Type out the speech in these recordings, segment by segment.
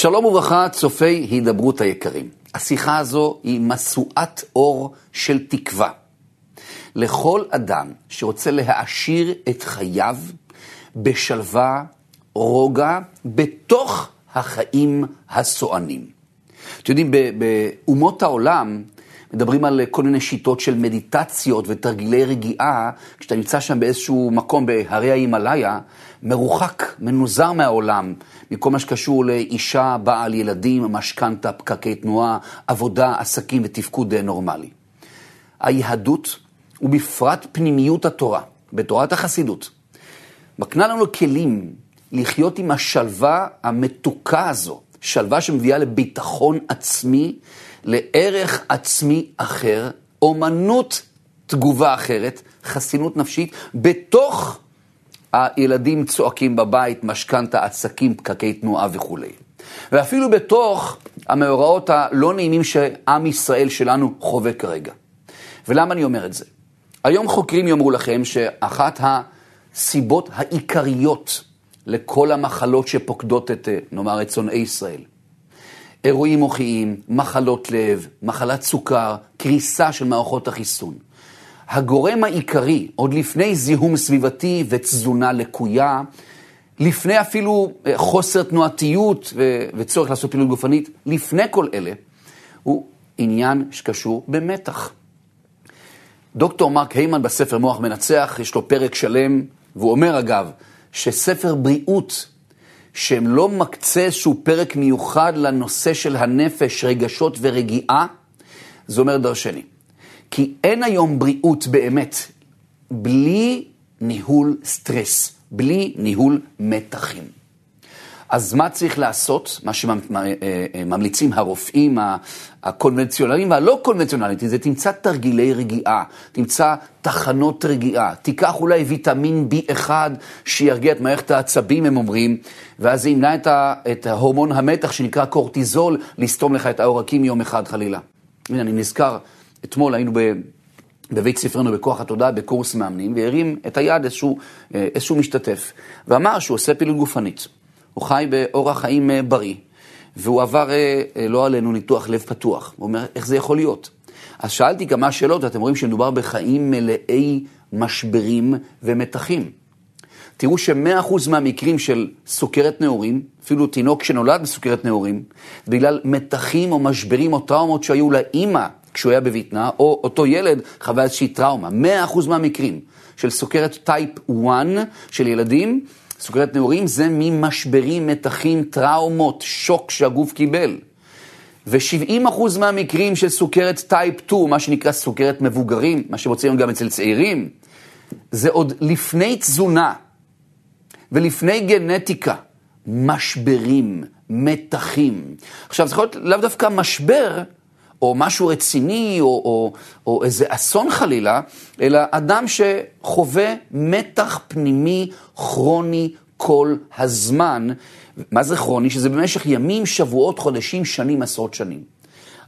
שלום וברכה, צופי הידברות היקרים. השיחה הזו היא משואת אור של תקווה. לכל אדם שרוצה להעשיר את חייו בשלווה, רוגע, בתוך החיים הסוענים. אתם יודעים, באומות העולם מדברים על כל מיני שיטות של מדיטציות ותרגילי רגיעה, כשאתה נמצא שם באיזשהו מקום בהרי ההימאליה, מרוחק, מנוזר מהעולם, מכל מה שקשור לאישה, בעל, ילדים, משכנתה, פקקי תנועה, עבודה, עסקים ותפקוד נורמלי. היהדות, ובפרט פנימיות התורה, בתורת החסידות, מקנה לנו כלים לחיות עם השלווה המתוקה הזו, שלווה שמביאה לביטחון עצמי, לערך עצמי אחר, אומנות תגובה אחרת, חסינות נפשית, בתוך הילדים צועקים בבית, משכנתה, עסקים, פקקי תנועה וכולי. ואפילו בתוך המאורעות הלא נעימים שעם ישראל שלנו חווה כרגע. ולמה אני אומר את זה? היום חוקרים יאמרו לכם שאחת הסיבות העיקריות לכל המחלות שפוקדות את, נאמר, את שונאי ישראל, אירועים מוחיים, מחלות לב, מחלת סוכר, קריסה של מערכות החיסון. הגורם העיקרי, עוד לפני זיהום סביבתי ותזונה לקויה, לפני אפילו אה, חוסר תנועתיות וצורך לעשות פעילות גופנית, לפני כל אלה, הוא עניין שקשור במתח. דוקטור מרק היימן בספר מוח מנצח, יש לו פרק שלם, והוא אומר אגב, שספר בריאות, שהם לא מקצה איזשהו פרק מיוחד לנושא של הנפש, רגשות ורגיעה, זה אומר דרשני. כי אין היום בריאות באמת בלי ניהול סטרס, בלי ניהול מתחים. אז מה צריך לעשות? מה שממליצים הרופאים הקונבנציונליים והלא קונבנציונליים, זה תמצא תרגילי רגיעה, תמצא תחנות רגיעה, תיקח אולי ויטמין B1 שירגיע את מערכת העצבים, הם אומרים, ואז זה ימנע את ההורמון המתח שנקרא קורטיזול, לסתום לך את העורקים יום אחד חלילה. הנה, אני נזכר, אתמול היינו ב... בבית ספרנו בכוח התודעה בקורס מאמנים, והרים את היד איזשהו, אה, איזשהו משתתף, ואמר שהוא עושה פעילות גופנית. הוא חי באורח חיים אה, בריא, והוא עבר, אה, לא עלינו, ניתוח לב פתוח. הוא אומר, איך זה יכול להיות? אז שאלתי כמה שאלות, ואתם רואים שמדובר בחיים מלאי משברים ומתחים. תראו ש-100% מהמקרים של סוכרת נעורים, אפילו תינוק שנולד בסוכרת נעורים, בגלל מתחים או משברים או טראומות שהיו לאימא כשהוא היה בביטנה, או אותו ילד חווה איזושהי טראומה. 100% מהמקרים של סוכרת type 1 של ילדים, סוכרת נעורים זה ממשברים, מתחים, טראומות, שוק שהגוף קיבל. ו-70% מהמקרים של סוכרת type 2, מה שנקרא סוכרת מבוגרים, מה שמוצאים גם אצל צעירים, זה עוד לפני תזונה ולפני גנטיקה, משברים, מתחים. עכשיו, זה יכול להיות לאו דווקא משבר, או משהו רציני, או, או, או איזה אסון חלילה, אלא אדם שחווה מתח פנימי כרוני כל הזמן. מה זה כרוני? שזה במשך ימים, שבועות, חודשים, שנים, עשרות שנים.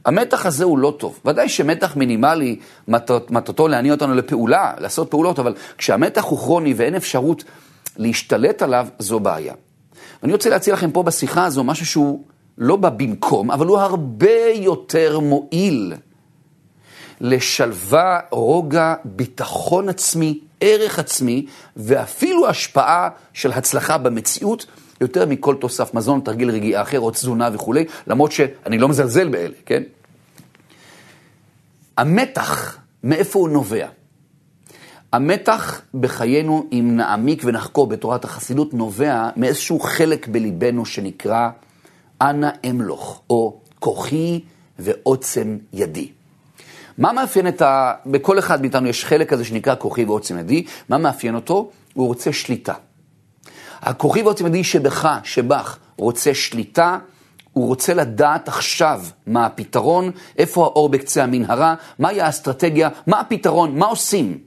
המתח הזה הוא לא טוב. ודאי שמתח מינימלי, מטרתו להניע אותנו לפעולה, לעשות פעולות, אבל כשהמתח הוא כרוני ואין אפשרות להשתלט עליו, זו בעיה. ואני רוצה להציע לכם פה בשיחה הזו משהו שהוא לא בא במקום, אבל הוא הרבה יותר מועיל לשלווה, רוגע, ביטחון עצמי, ערך עצמי, ואפילו השפעה של הצלחה במציאות, יותר מכל תוסף מזון, תרגיל רגיעה אחר, או תזונה וכולי, למרות שאני לא מזלזל באלה, כן? המתח, מאיפה הוא נובע? המתח בחיינו, אם נעמיק ונחקור בתורת החסידות, נובע מאיזשהו חלק בליבנו שנקרא אנא אמלוך, או כוחי ועוצם ידי. מה מאפיין את ה... בכל אחד מאיתנו יש חלק כזה שנקרא כוחי ועוצם ידי, מה מאפיין אותו? הוא רוצה שליטה. הכוחי ועוצם ידי שבך, שבך, רוצה שליטה, הוא רוצה לדעת עכשיו מה הפתרון, איפה האור בקצה המנהרה, מהי האסטרטגיה, מה הפתרון, מה עושים.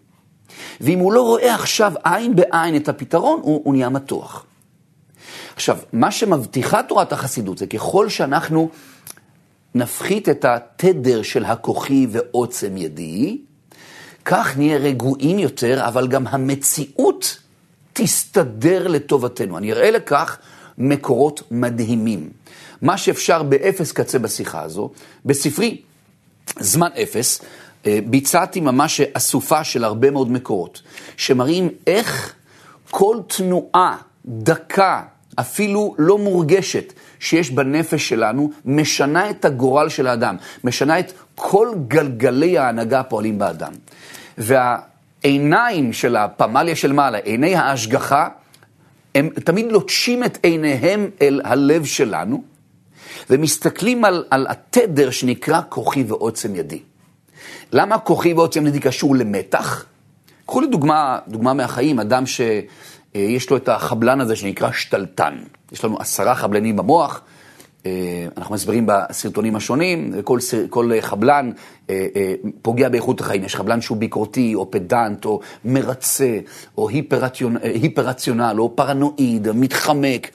ואם הוא לא רואה עכשיו עין בעין את הפתרון, הוא, הוא נהיה מתוח. עכשיו, מה שמבטיחה תורת החסידות זה ככל שאנחנו נפחית את התדר של הכוחי ועוצם ידי, כך נהיה רגועים יותר, אבל גם המציאות תסתדר לטובתנו. אני אראה לכך מקורות מדהימים. מה שאפשר באפס קצה בשיחה הזו. בספרי, זמן אפס, אה, ביצעתי ממש אסופה של הרבה מאוד מקורות, שמראים איך כל תנועה, דקה, אפילו לא מורגשת, שיש בנפש שלנו, משנה את הגורל של האדם, משנה את כל גלגלי ההנהגה הפועלים באדם. והעיניים של הפמליה של מעלה, עיני ההשגחה, הם תמיד לוטשים את עיניהם אל הלב שלנו, ומסתכלים על, על התדר שנקרא כוחי ועוצם ידי. למה כוחי ועוצם ידי קשור למתח? קחו לי דוגמה, מהחיים, אדם שיש לו את החבלן הזה שנקרא שתלטן. יש לנו עשרה חבלנים במוח, אה, אנחנו מסבירים בסרטונים השונים, כל, כל חבלן אה, אה, פוגע באיכות החיים. יש חבלן שהוא ביקורתי, או פדנט, או מרצה, או היפר-רציונל, או פרנואיד, מתחמק,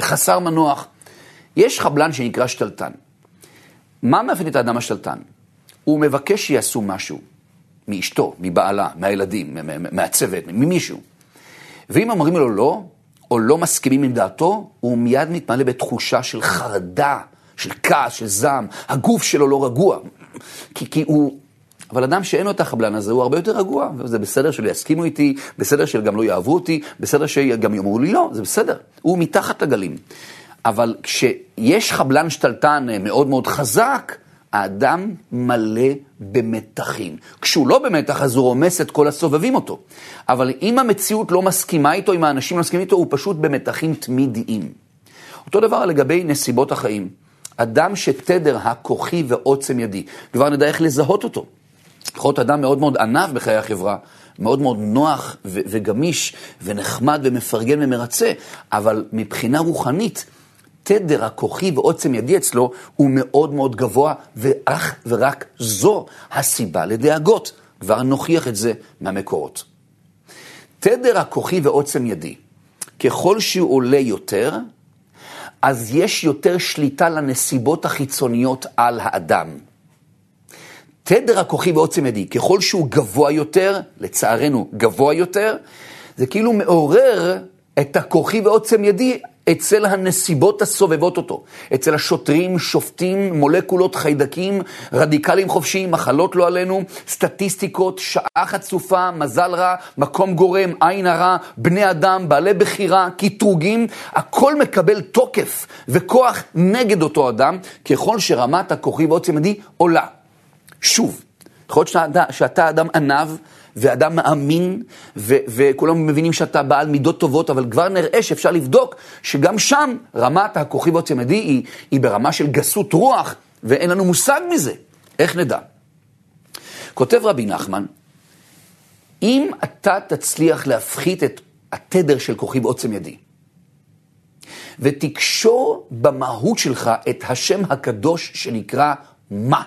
חסר מנוח. יש חבלן שנקרא שתלטן. מה מאפיין את האדם השתלטן? הוא מבקש שיעשו משהו, מאשתו, מבעלה, מהילדים, מהצוות, ממישהו. ואם אומרים לו לא, או לא מסכימים עם דעתו, הוא מיד מתמלא בתחושה של חרדה, של כעס, של זעם. הגוף שלו לא רגוע. כי, כי הוא... אבל אדם שאין לו את החבלן הזה, הוא הרבה יותר רגוע. זה בסדר שלא יסכימו איתי, בסדר שגם לא יאהבו אותי, בסדר שגם יאמרו לי לא, זה בסדר. הוא מתחת לגלים. אבל כשיש חבלן שתלטן מאוד מאוד חזק, האדם מלא במתחים. כשהוא לא במתח, אז הוא רומס את כל הסובבים אותו. אבל אם המציאות לא מסכימה איתו, אם האנשים לא מסכימים איתו, הוא פשוט במתחים תמידיים. אותו דבר לגבי נסיבות החיים. אדם שתדר הכוחי ועוצם ידי, כבר נדע איך לזהות אותו. יכול להיות אדם מאוד מאוד ענב בחיי החברה, מאוד מאוד נוח וגמיש ונחמד ומפרגן ומרצה, אבל מבחינה רוחנית, תדר הכוחי ועוצם ידי אצלו הוא מאוד מאוד גבוה, ואך ורק זו הסיבה לדאגות. כבר נוכיח את זה מהמקורות. תדר הכוחי ועוצם ידי, ככל שהוא עולה יותר, אז יש יותר שליטה לנסיבות החיצוניות על האדם. תדר הכוחי ועוצם ידי, ככל שהוא גבוה יותר, לצערנו גבוה יותר, זה כאילו מעורר את הכוחי ועוצם ידי אצל הנסיבות הסובבות אותו, אצל השוטרים, שופטים, מולקולות, חיידקים, רדיקלים חופשיים, מחלות לא עלינו, סטטיסטיקות, שעה חצופה, מזל רע, מקום גורם, עין הרע, בני אדם, בעלי בחירה, קטרוגים, הכל מקבל תוקף וכוח נגד אותו אדם, ככל שרמת הכוחי ועוצם ידי עולה. שוב, יכול להיות שאתה, שאתה אדם עניו, ואדם מאמין, ו- וכולם מבינים שאתה בעל מידות טובות, אבל כבר נראה שאפשר לבדוק שגם שם רמת הכוכי ועוצם ידי היא, היא ברמה של גסות רוח, ואין לנו מושג מזה. איך נדע? כותב רבי נחמן, אם אתה תצליח להפחית את התדר של כוכי ועוצם ידי, ותקשור במהות שלך את השם הקדוש שנקרא מה.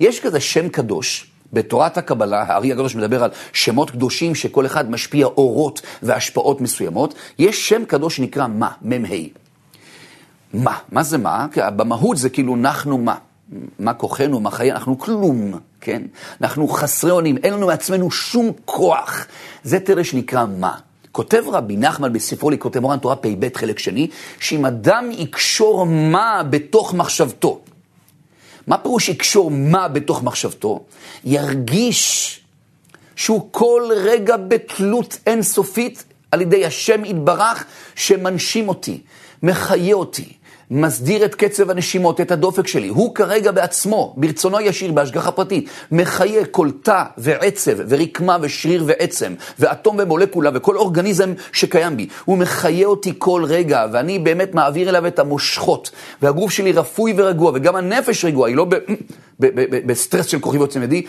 יש כזה שם קדוש, בתורת הקבלה, הארי הקדוש מדבר על שמות קדושים שכל אחד משפיע אורות והשפעות מסוימות. יש שם קדוש שנקרא מה, מ"ה. מה? מה זה מה? במהות זה כאילו אנחנו מה. מה כוחנו, מה חיי, אנחנו כלום, כן? אנחנו חסרי אונים, אין לנו מעצמנו שום כוח. זה תראה שנקרא מה. כותב רבי נחמן בספרו לכותב מורן תורה פ"ב חלק שני, שאם אדם יקשור מה בתוך מחשבתו, מה פירוש יקשור מה בתוך מחשבתו? ירגיש שהוא כל רגע בתלות אינסופית על ידי השם יתברך שמנשים אותי, מחיה אותי, מסדיר את קצב הנשימות, את הדופק שלי. הוא כרגע בעצמו, ברצונו הישיר, בהשגחה פרטית, מחיה כל תא ועצב ורקמה ושריר ועצם, ואטום ומולקולה וכל אורגניזם שקיים בי. הוא מחיה אותי כל רגע, ואני באמת מעביר אליו את המושכות. והגוף שלי רפוי ורגוע, וגם הנפש רגועה, היא לא בסטרס של כוכי ועוצם ידי.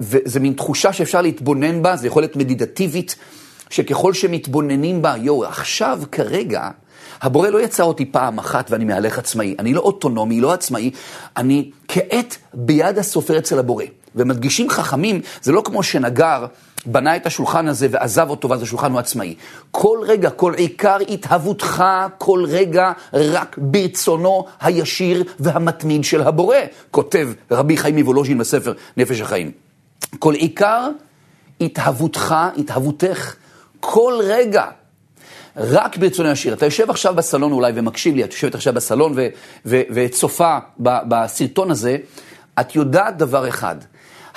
וזה מין תחושה שאפשר להתבונן בה, זה יכול להיות מדידטיבית, שככל שמתבוננים בה, יואו, עכשיו, כרגע, הבורא לא יצר אותי פעם אחת ואני מהלך עצמאי. אני לא אוטונומי, לא עצמאי, אני כעת ביד הסופר אצל הבורא. ומדגישים חכמים, זה לא כמו שנגר בנה את השולחן הזה ועזב אותו ואז השולחן הוא עצמאי. כל רגע, כל עיקר התהוותך, כל רגע רק ברצונו הישיר והמתמיד של הבורא, כותב רבי חיים מוולוז'ין בספר נפש החיים. כל עיקר התהוותך, התהוותך, כל רגע רק ברצוני השיר. אתה יושב עכשיו בסלון אולי ומקשיב לי, את יושבת עכשיו בסלון ו- ו- וצופה ב- בסרטון הזה, את יודעת דבר אחד,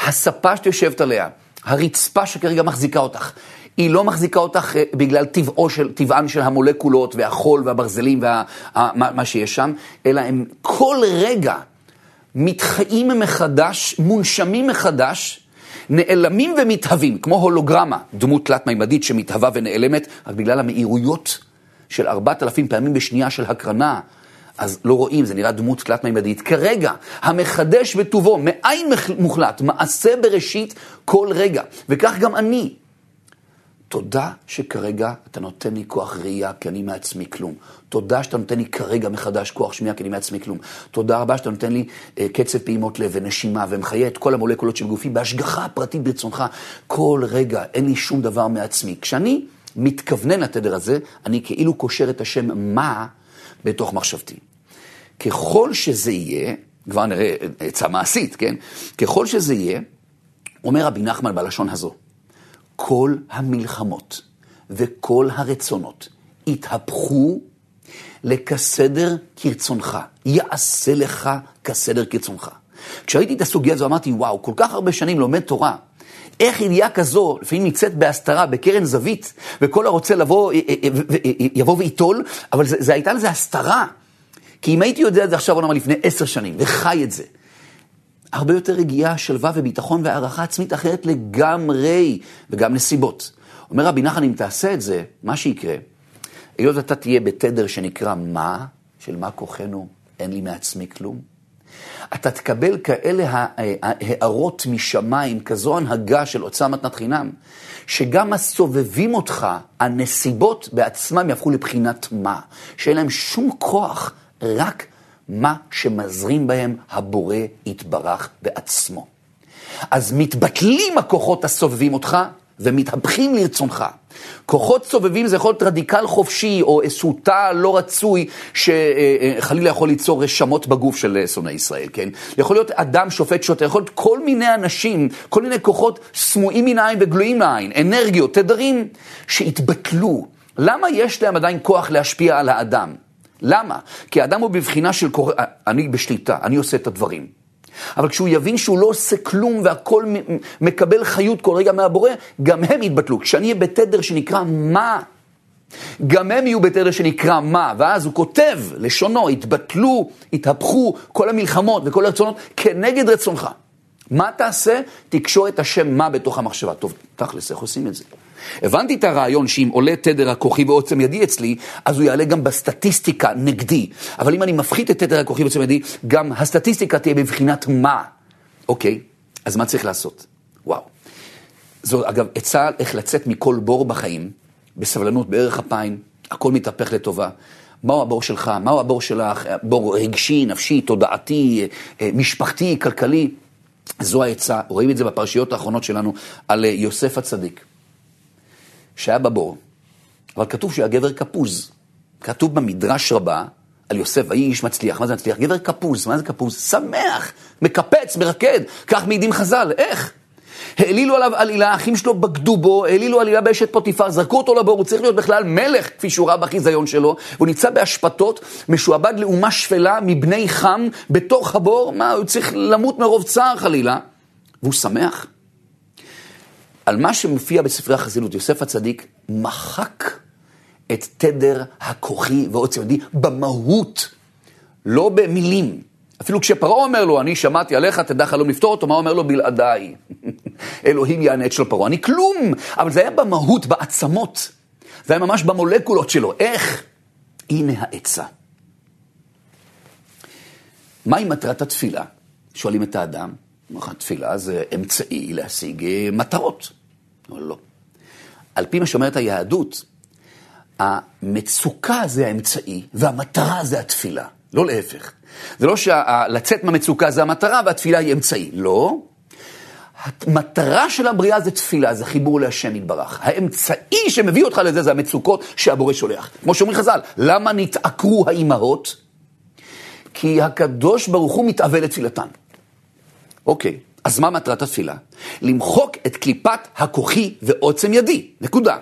הספה שאת יושבת עליה, הרצפה שכרגע מחזיקה אותך, היא לא מחזיקה אותך אה, בגלל טבעו של, טבען של המולקולות והחול והברזלים ומה וה, שיש שם, אלא הם כל רגע מתחיים מחדש, מונשמים מחדש, נעלמים ומתהווים, כמו הולוגרמה, דמות תלת-מימדית שמתהווה ונעלמת, רק בגלל המהירויות של ארבעת אלפים פעמים בשנייה של הקרנה, אז לא רואים, זה נראה דמות תלת-מימדית. כרגע, המחדש בטובו, מאין מוחלט, מעשה בראשית כל רגע. וכך גם אני. תודה שכרגע אתה נותן לי כוח ראייה, כי אני מעצמי כלום. תודה שאתה נותן לי כרגע מחדש כוח שמיעה, כי אני מעצמי כלום. תודה רבה שאתה נותן לי אה, קצב פעימות לב ונשימה, ומחיה את כל המולקולות של גופי בהשגחה פרטית ברצונך. כל רגע, אין לי שום דבר מעצמי. כשאני מתכוונן לתדר הזה, אני כאילו קושר את השם מה בתוך מחשבתי. ככל שזה יהיה, כבר נראה עצה מעשית, כן? ככל שזה יהיה, אומר רבי נחמן בלשון הזו, כל המלחמות וכל הרצונות יתהפכו לכסדר כרצונך, יעשה לך כסדר כרצונך. כשראיתי את הסוגיה הזו אמרתי, וואו, כל כך הרבה שנים לומד תורה, איך ידיעה כזו לפעמים נמצאת בהסתרה, בקרן זווית, וכל הרוצה לבוא, אה, אה, אה, יבוא וייטול, אבל זה, זה הייתה לזה הסתרה. כי אם הייתי יודע את זה עכשיו, נאמר לפני עשר שנים, וחי את זה, הרבה יותר רגיעה, שלווה וביטחון והערכה עצמית אחרת לגמרי, וגם נסיבות. אומר רבי נחמן, אם תעשה את זה, מה שיקרה, היות ואתה תהיה בתדר שנקרא מה, של מה כוחנו, אין לי מעצמי כלום. אתה תקבל כאלה הערות משמיים, כזו הנהגה של הוצאה מתנת חינם, שגם הסובבים אותך, הנסיבות בעצמם יהפכו לבחינת מה, שאין להם שום כוח, רק מה שמזרים בהם הבורא יתברך בעצמו. אז מתבטלים הכוחות הסובבים אותך ומתהפכים לרצונך. כוחות סובבים זה יכול להיות רדיקל חופשי או איזשהו תא לא רצוי שחלילה יכול ליצור רשמות בגוף של שונאי ישראל, כן? יכול להיות אדם שופט שוטר, יכול להיות כל מיני אנשים, כל מיני כוחות סמויים מן העין וגלויים מהעין, אנרגיות, תדרים שהתבטלו. למה יש להם עדיין כוח להשפיע על האדם? למה? כי האדם הוא בבחינה של קורא, אני בשליטה, אני עושה את הדברים. אבל כשהוא יבין שהוא לא עושה כלום והכל מקבל חיות כל רגע מהבורא, גם הם יתבטלו. כשאני אהיה בתדר שנקרא מה, גם הם יהיו בתדר שנקרא מה, ואז הוא כותב, לשונו, התבטלו, התהפכו כל המלחמות וכל הרצונות כנגד רצונך. מה תעשה? תקשור את השם מה בתוך המחשבה. טוב, תכלס, איך עושים את זה? הבנתי את הרעיון שאם עולה תדר הכוחי ועוצם ידי אצלי, אז הוא יעלה גם בסטטיסטיקה נגדי. אבל אם אני מפחית את תדר הכוחי ועוצם ידי, גם הסטטיסטיקה תהיה בבחינת מה. אוקיי, אז מה צריך לעשות? וואו. זו אגב עצה איך לצאת מכל בור בחיים, בסבלנות, בערך אפיים, הכל מתהפך לטובה. מהו הבור שלך? מהו הבור שלך? בור רגשי, נפשי, תודעתי, אה, משפחתי, כלכלי. זו העצה, רואים את זה בפרשיות האחרונות שלנו על אה, יוסף הצדיק. שהיה בבור, אבל כתוב שהוא היה גבר כפוז. כתוב במדרש רבה על יוסף, ויהי איש מצליח. מה זה מצליח? גבר כפוז. מה זה כפוז? שמח, מקפץ, מרקד. כך מעידים חז"ל. איך? העלילו עליו עלילה, האחים שלו בגדו בו, העלילו עלילה באשת פוטיפר, זרקו אותו לבור, הוא צריך להיות בכלל מלך, כפי שהוא ראה בחיזיון שלו, והוא נמצא באשפתות, משועבד לאומה שפלה מבני חם בתוך הבור, מה, הוא צריך למות מרוב צער חלילה, והוא שמח. על מה שמופיע בספרי החסידות, יוסף הצדיק מחק את תדר הכוחי ועוצם ידי במהות, לא במילים. אפילו כשפרעה אומר לו, אני שמעתי עליך, תדע חלום לפתור אותו, מה אומר לו? בלעדיי. אלוהים יענה את של פרעה. אני כלום, אבל זה היה במהות, בעצמות. זה היה ממש במולקולות שלו. איך? הנה העצה. מהי מטרת התפילה? שואלים את האדם. תפילה זה אמצעי להשיג אה, מטרות. אבל לא. על פי מה שאומרת היהדות, המצוקה זה האמצעי והמטרה זה התפילה, לא להפך. זה לא שלצאת מהמצוקה זה המטרה והתפילה היא אמצעי, לא. המטרה של הבריאה זה תפילה, זה חיבור להשם יתברך. האמצעי שמביא אותך לזה זה המצוקות שהבורא שולח. כמו שאומרים חז"ל, למה נתעקרו האימהות? כי הקדוש ברוך הוא מתאבל לתפילתן. אוקיי, אז מה מטרת התפילה? למחוק את קליפת הכוחי ועוצם ידי, נקודה.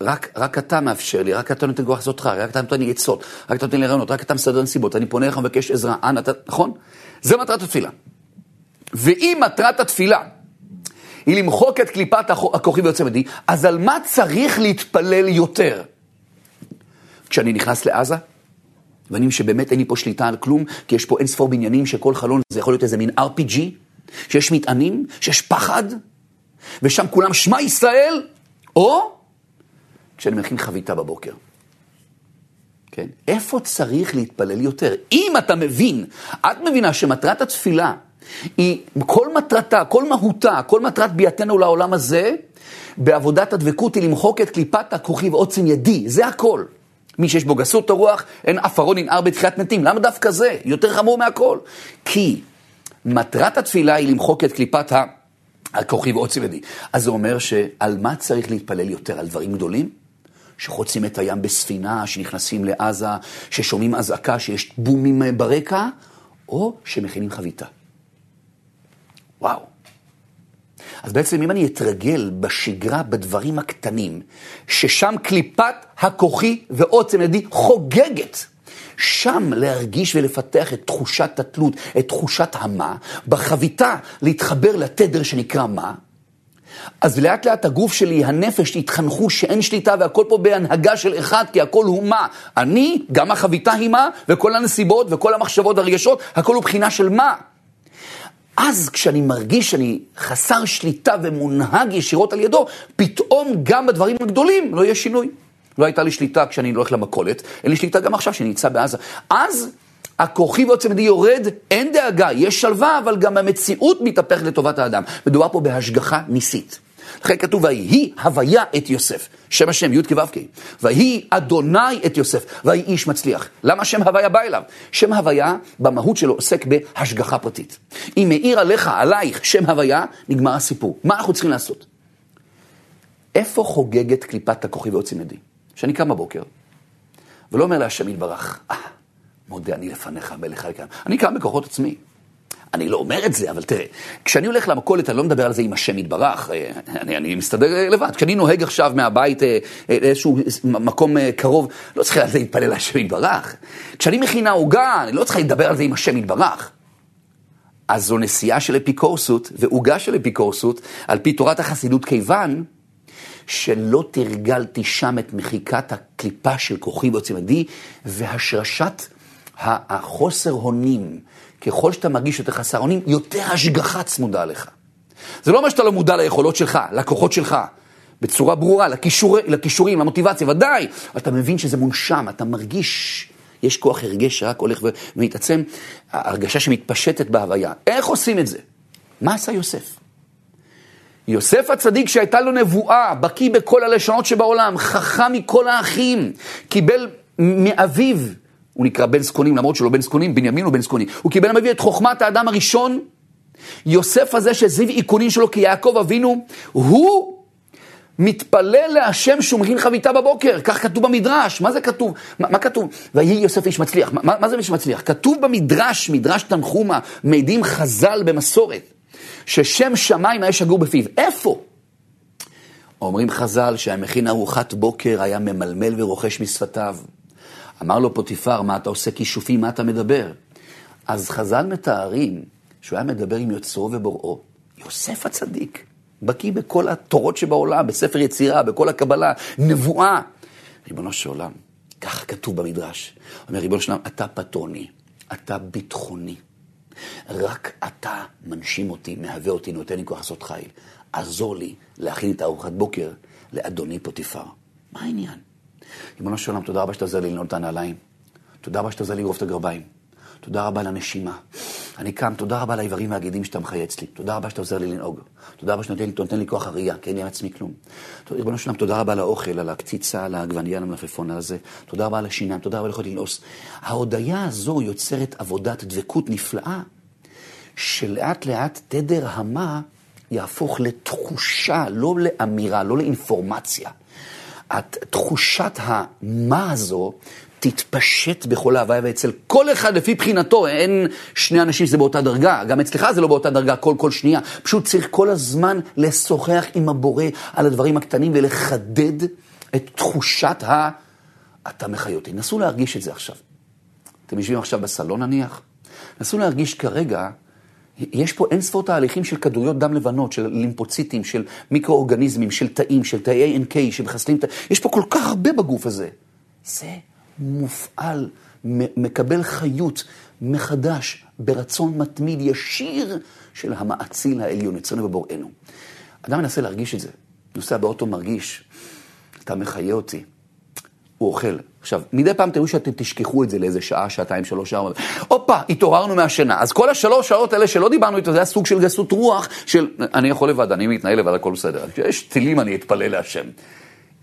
רק, רק אתה מאפשר לי, רק אתה נותן כוח לעשות אותך, רק אתה נותן לי עצות, רק אתה נותן לי רעיונות, רק אתה מסדר נסיבות, אני פונה אליך ומבקש עזרה, אנא, אתה, נכון? זה מטרת התפילה. ואם מטרת התפילה היא למחוק את קליפת הכוכי ויוצא מדי, אז על מה צריך להתפלל יותר? כשאני נכנס לעזה, ואני שבאמת אין לי פה שליטה על כלום, כי יש פה אין ספור בניינים שכל חלון זה יכול להיות איזה מין RPG, שיש מטענים, שיש פחד, ושם כולם שמע ישראל, או כשאני מכין חביתה בבוקר. כן? איפה צריך להתפלל יותר? אם אתה מבין, את מבינה שמטרת התפילה היא, כל מטרתה, כל מהותה, כל מטרת ביאתנו לעולם הזה, בעבודת הדבקות היא למחוק את קליפת הכוכי ועוצם ידי, זה הכל. מי שיש בו גסות הרוח, אין עפרון ינער בתחילת מתים. למה דווקא זה? יותר חמור מהכל. כי מטרת התפילה היא למחוק את קליפת הכוכי ועוצם ידי. אז זה אומר שעל מה צריך להתפלל יותר? על דברים גדולים? שחוצים את הים בספינה, שנכנסים לעזה, ששומעים אזעקה, שיש בומים ברקע, או שמכינים חביתה. וואו. אז בעצם אם אני אתרגל בשגרה בדברים הקטנים, ששם קליפת הכוחי ועוצם ידי חוגגת, שם להרגיש ולפתח את תחושת התלות, את תחושת המה, בחביתה להתחבר לתדר שנקרא מה, אז לאט לאט הגוף שלי, הנפש, התחנכו שאין שליטה והכל פה בהנהגה של אחד, כי הכל הוא מה. אני, גם החביתה היא מה, וכל הנסיבות וכל המחשבות והרגשות, הכל הוא בחינה של מה. אז כשאני מרגיש שאני חסר שליטה ומונהג ישירות על ידו, פתאום גם בדברים הגדולים לא יהיה שינוי. לא הייתה לי שליטה כשאני הולך למכולת, אין לי שליטה גם עכשיו שאני נמצא בעזה. אז הכוחי ועוצם ידי יורד, אין דאגה, יש שלווה, אבל גם המציאות מתהפכת לטובת האדם. מדובר פה בהשגחה ניסית. לכן כתוב, ויהי הוויה את יוסף. שם השם, י' כו' כ'. ויהי אדוני את יוסף, ויהי איש מצליח. למה שם הוויה בא אליו? שם הוויה, במהות שלו, עוסק בהשגחה פרטית. אם מאיר עליך, עלייך, שם הוויה, נגמר הסיפור. מה אנחנו צריכים לעשות? איפה חוגגת קליפת הכוכי ועוצם ידי? שאני קם בבוקר, ולא אומר להשם יתברך, אה, מודה אני לפניך, מלך היקר. אני קם בכוחות עצמי. אני לא אומר את זה, אבל תראה, כשאני הולך למכולת, אני לא מדבר על זה עם השם יתברך, אה, אני, אני מסתדר לבד. כשאני נוהג עכשיו מהבית אה, אה, לאיזשהו מקום קרוב, לא צריך על זה להתפלל להשם יתברך. כשאני מכינה עוגה, אני לא צריך לדבר על זה עם השם יתברך. אז זו נסיעה של אפיקורסות ועוגה של אפיקורסות, על פי תורת החסידות, כיוון שלא תרגלתי שם את מחיקת הקליפה של כוחי ועוצמתי והשרשת החוסר אונים. ככל שאתה מרגיש יותר חסר אונים, יותר השגחה צמודה לך. זה לא אומר שאתה לא מודע ליכולות שלך, לכוחות שלך, בצורה ברורה, לכישור, לכישורים, למוטיבציה, ודאי. אתה מבין שזה מונשם, אתה מרגיש, יש כוח הרגש שרק הולך ומתעצם, הרגשה שמתפשטת בהוויה. איך עושים את זה? מה עשה יוסף? יוסף הצדיק שהייתה לו נבואה, בקיא בכל הלשונות שבעולם, חכם מכל האחים, קיבל מאביו הוא נקרא בן זקונים, למרות שלא בן זקונים, בנימין הוא בן זקונים. הוא קיבל מביא את חוכמת האדם הראשון, יוסף הזה שזיו איכונין שלו כיעקב אבינו, הוא מתפלל להשם שהוא מכין חביתה בבוקר, כך כתוב במדרש, מה זה כתוב? מה, מה כתוב? ויהי יוסף איש מצליח, מה, מה זה איש מצליח? כתוב במדרש, מדרש תנחומה, מעידים חז"ל במסורת, ששם שמיים היה שגור בפיו. איפה? אומרים חז"ל שהמכין ארוחת בוקר היה ממלמל ורוכש משפתיו. אמר לו פוטיפר, מה אתה עושה כישופים, מה אתה מדבר? אז חז"ל מתארים שהוא היה מדבר עם יוצרו ובוראו, יוסף הצדיק, בקיא בכל התורות שבעולם, בספר יצירה, בכל הקבלה, נבואה. ריבונו של עולם, כך כתוב במדרש. אומר ריבונו של עולם, אתה פטרוני, אתה ביטחוני. רק אתה מנשים אותי, מהווה אותי, נותן לי כוח לעשות חיל. עזור לי להכין את הארוחת בוקר לאדוני פוטיפר. מה העניין? ריבונו של עולם, תודה רבה שאתה עוזר לי לנעול את הנעליים. תודה רבה שאתה עוזר לי לגרוף את הגרביים. תודה רבה על הנשימה. אני קם, תודה רבה על האיברים והגידים שאתה מחייץ לי. תודה רבה שאתה עוזר לי לנהוג. תודה רבה שאתה נותן לי כוח הראייה, כי אין לי על עצמי כלום. ריבונו של עולם, תודה רבה על האוכל, על הקציצה, על העגבנייה, על המלפפון הזה. תודה רבה על השיניים, תודה רבה ליכולת לנעוס. ההודיה הזו יוצרת עבודת דבקות נפלאה, שלאט לאט תדר המה יהפוך לתחושה, לא לאמירה, לא לאינפורמציה. תחושת המה הזו תתפשט בכל ההוויה ואצל כל אחד לפי בחינתו, אין שני אנשים שזה באותה דרגה, גם אצלך זה לא באותה דרגה כל כל שנייה, פשוט צריך כל הזמן לשוחח עם הבורא על הדברים הקטנים ולחדד את תחושת ה... אתה מחיה אותי. נסו להרגיש את זה עכשיו. אתם יושבים עכשיו בסלון נניח, נסו להרגיש כרגע, יש פה אין ספור תהליכים של כדוריות דם לבנות, של לימפוציטים, של מיקרואורגניזמים, של תאים, של תאי NK, שמחסלים את ה... יש פה כל כך הרבה בגוף הזה. זה מופעל, מקבל חיות מחדש, ברצון מתמיד ישיר של המאציל העליון, אצלנו ובוראנו. אדם מנסה להרגיש את זה. נוסע באוטו מרגיש, אתה מחיה אותי. הוא אוכל. עכשיו, מדי פעם תראו שאתם תשכחו את זה לאיזה שעה, שעתיים, שלוש, ארבע. הופה, התעוררנו מהשינה. אז כל השלוש שעות האלה שלא דיברנו איתו, זה היה סוג של גסות רוח של אני יכול לבד, אני מתנהל לבד, הכל בסדר. כשיש טילים אני אתפלל להשם.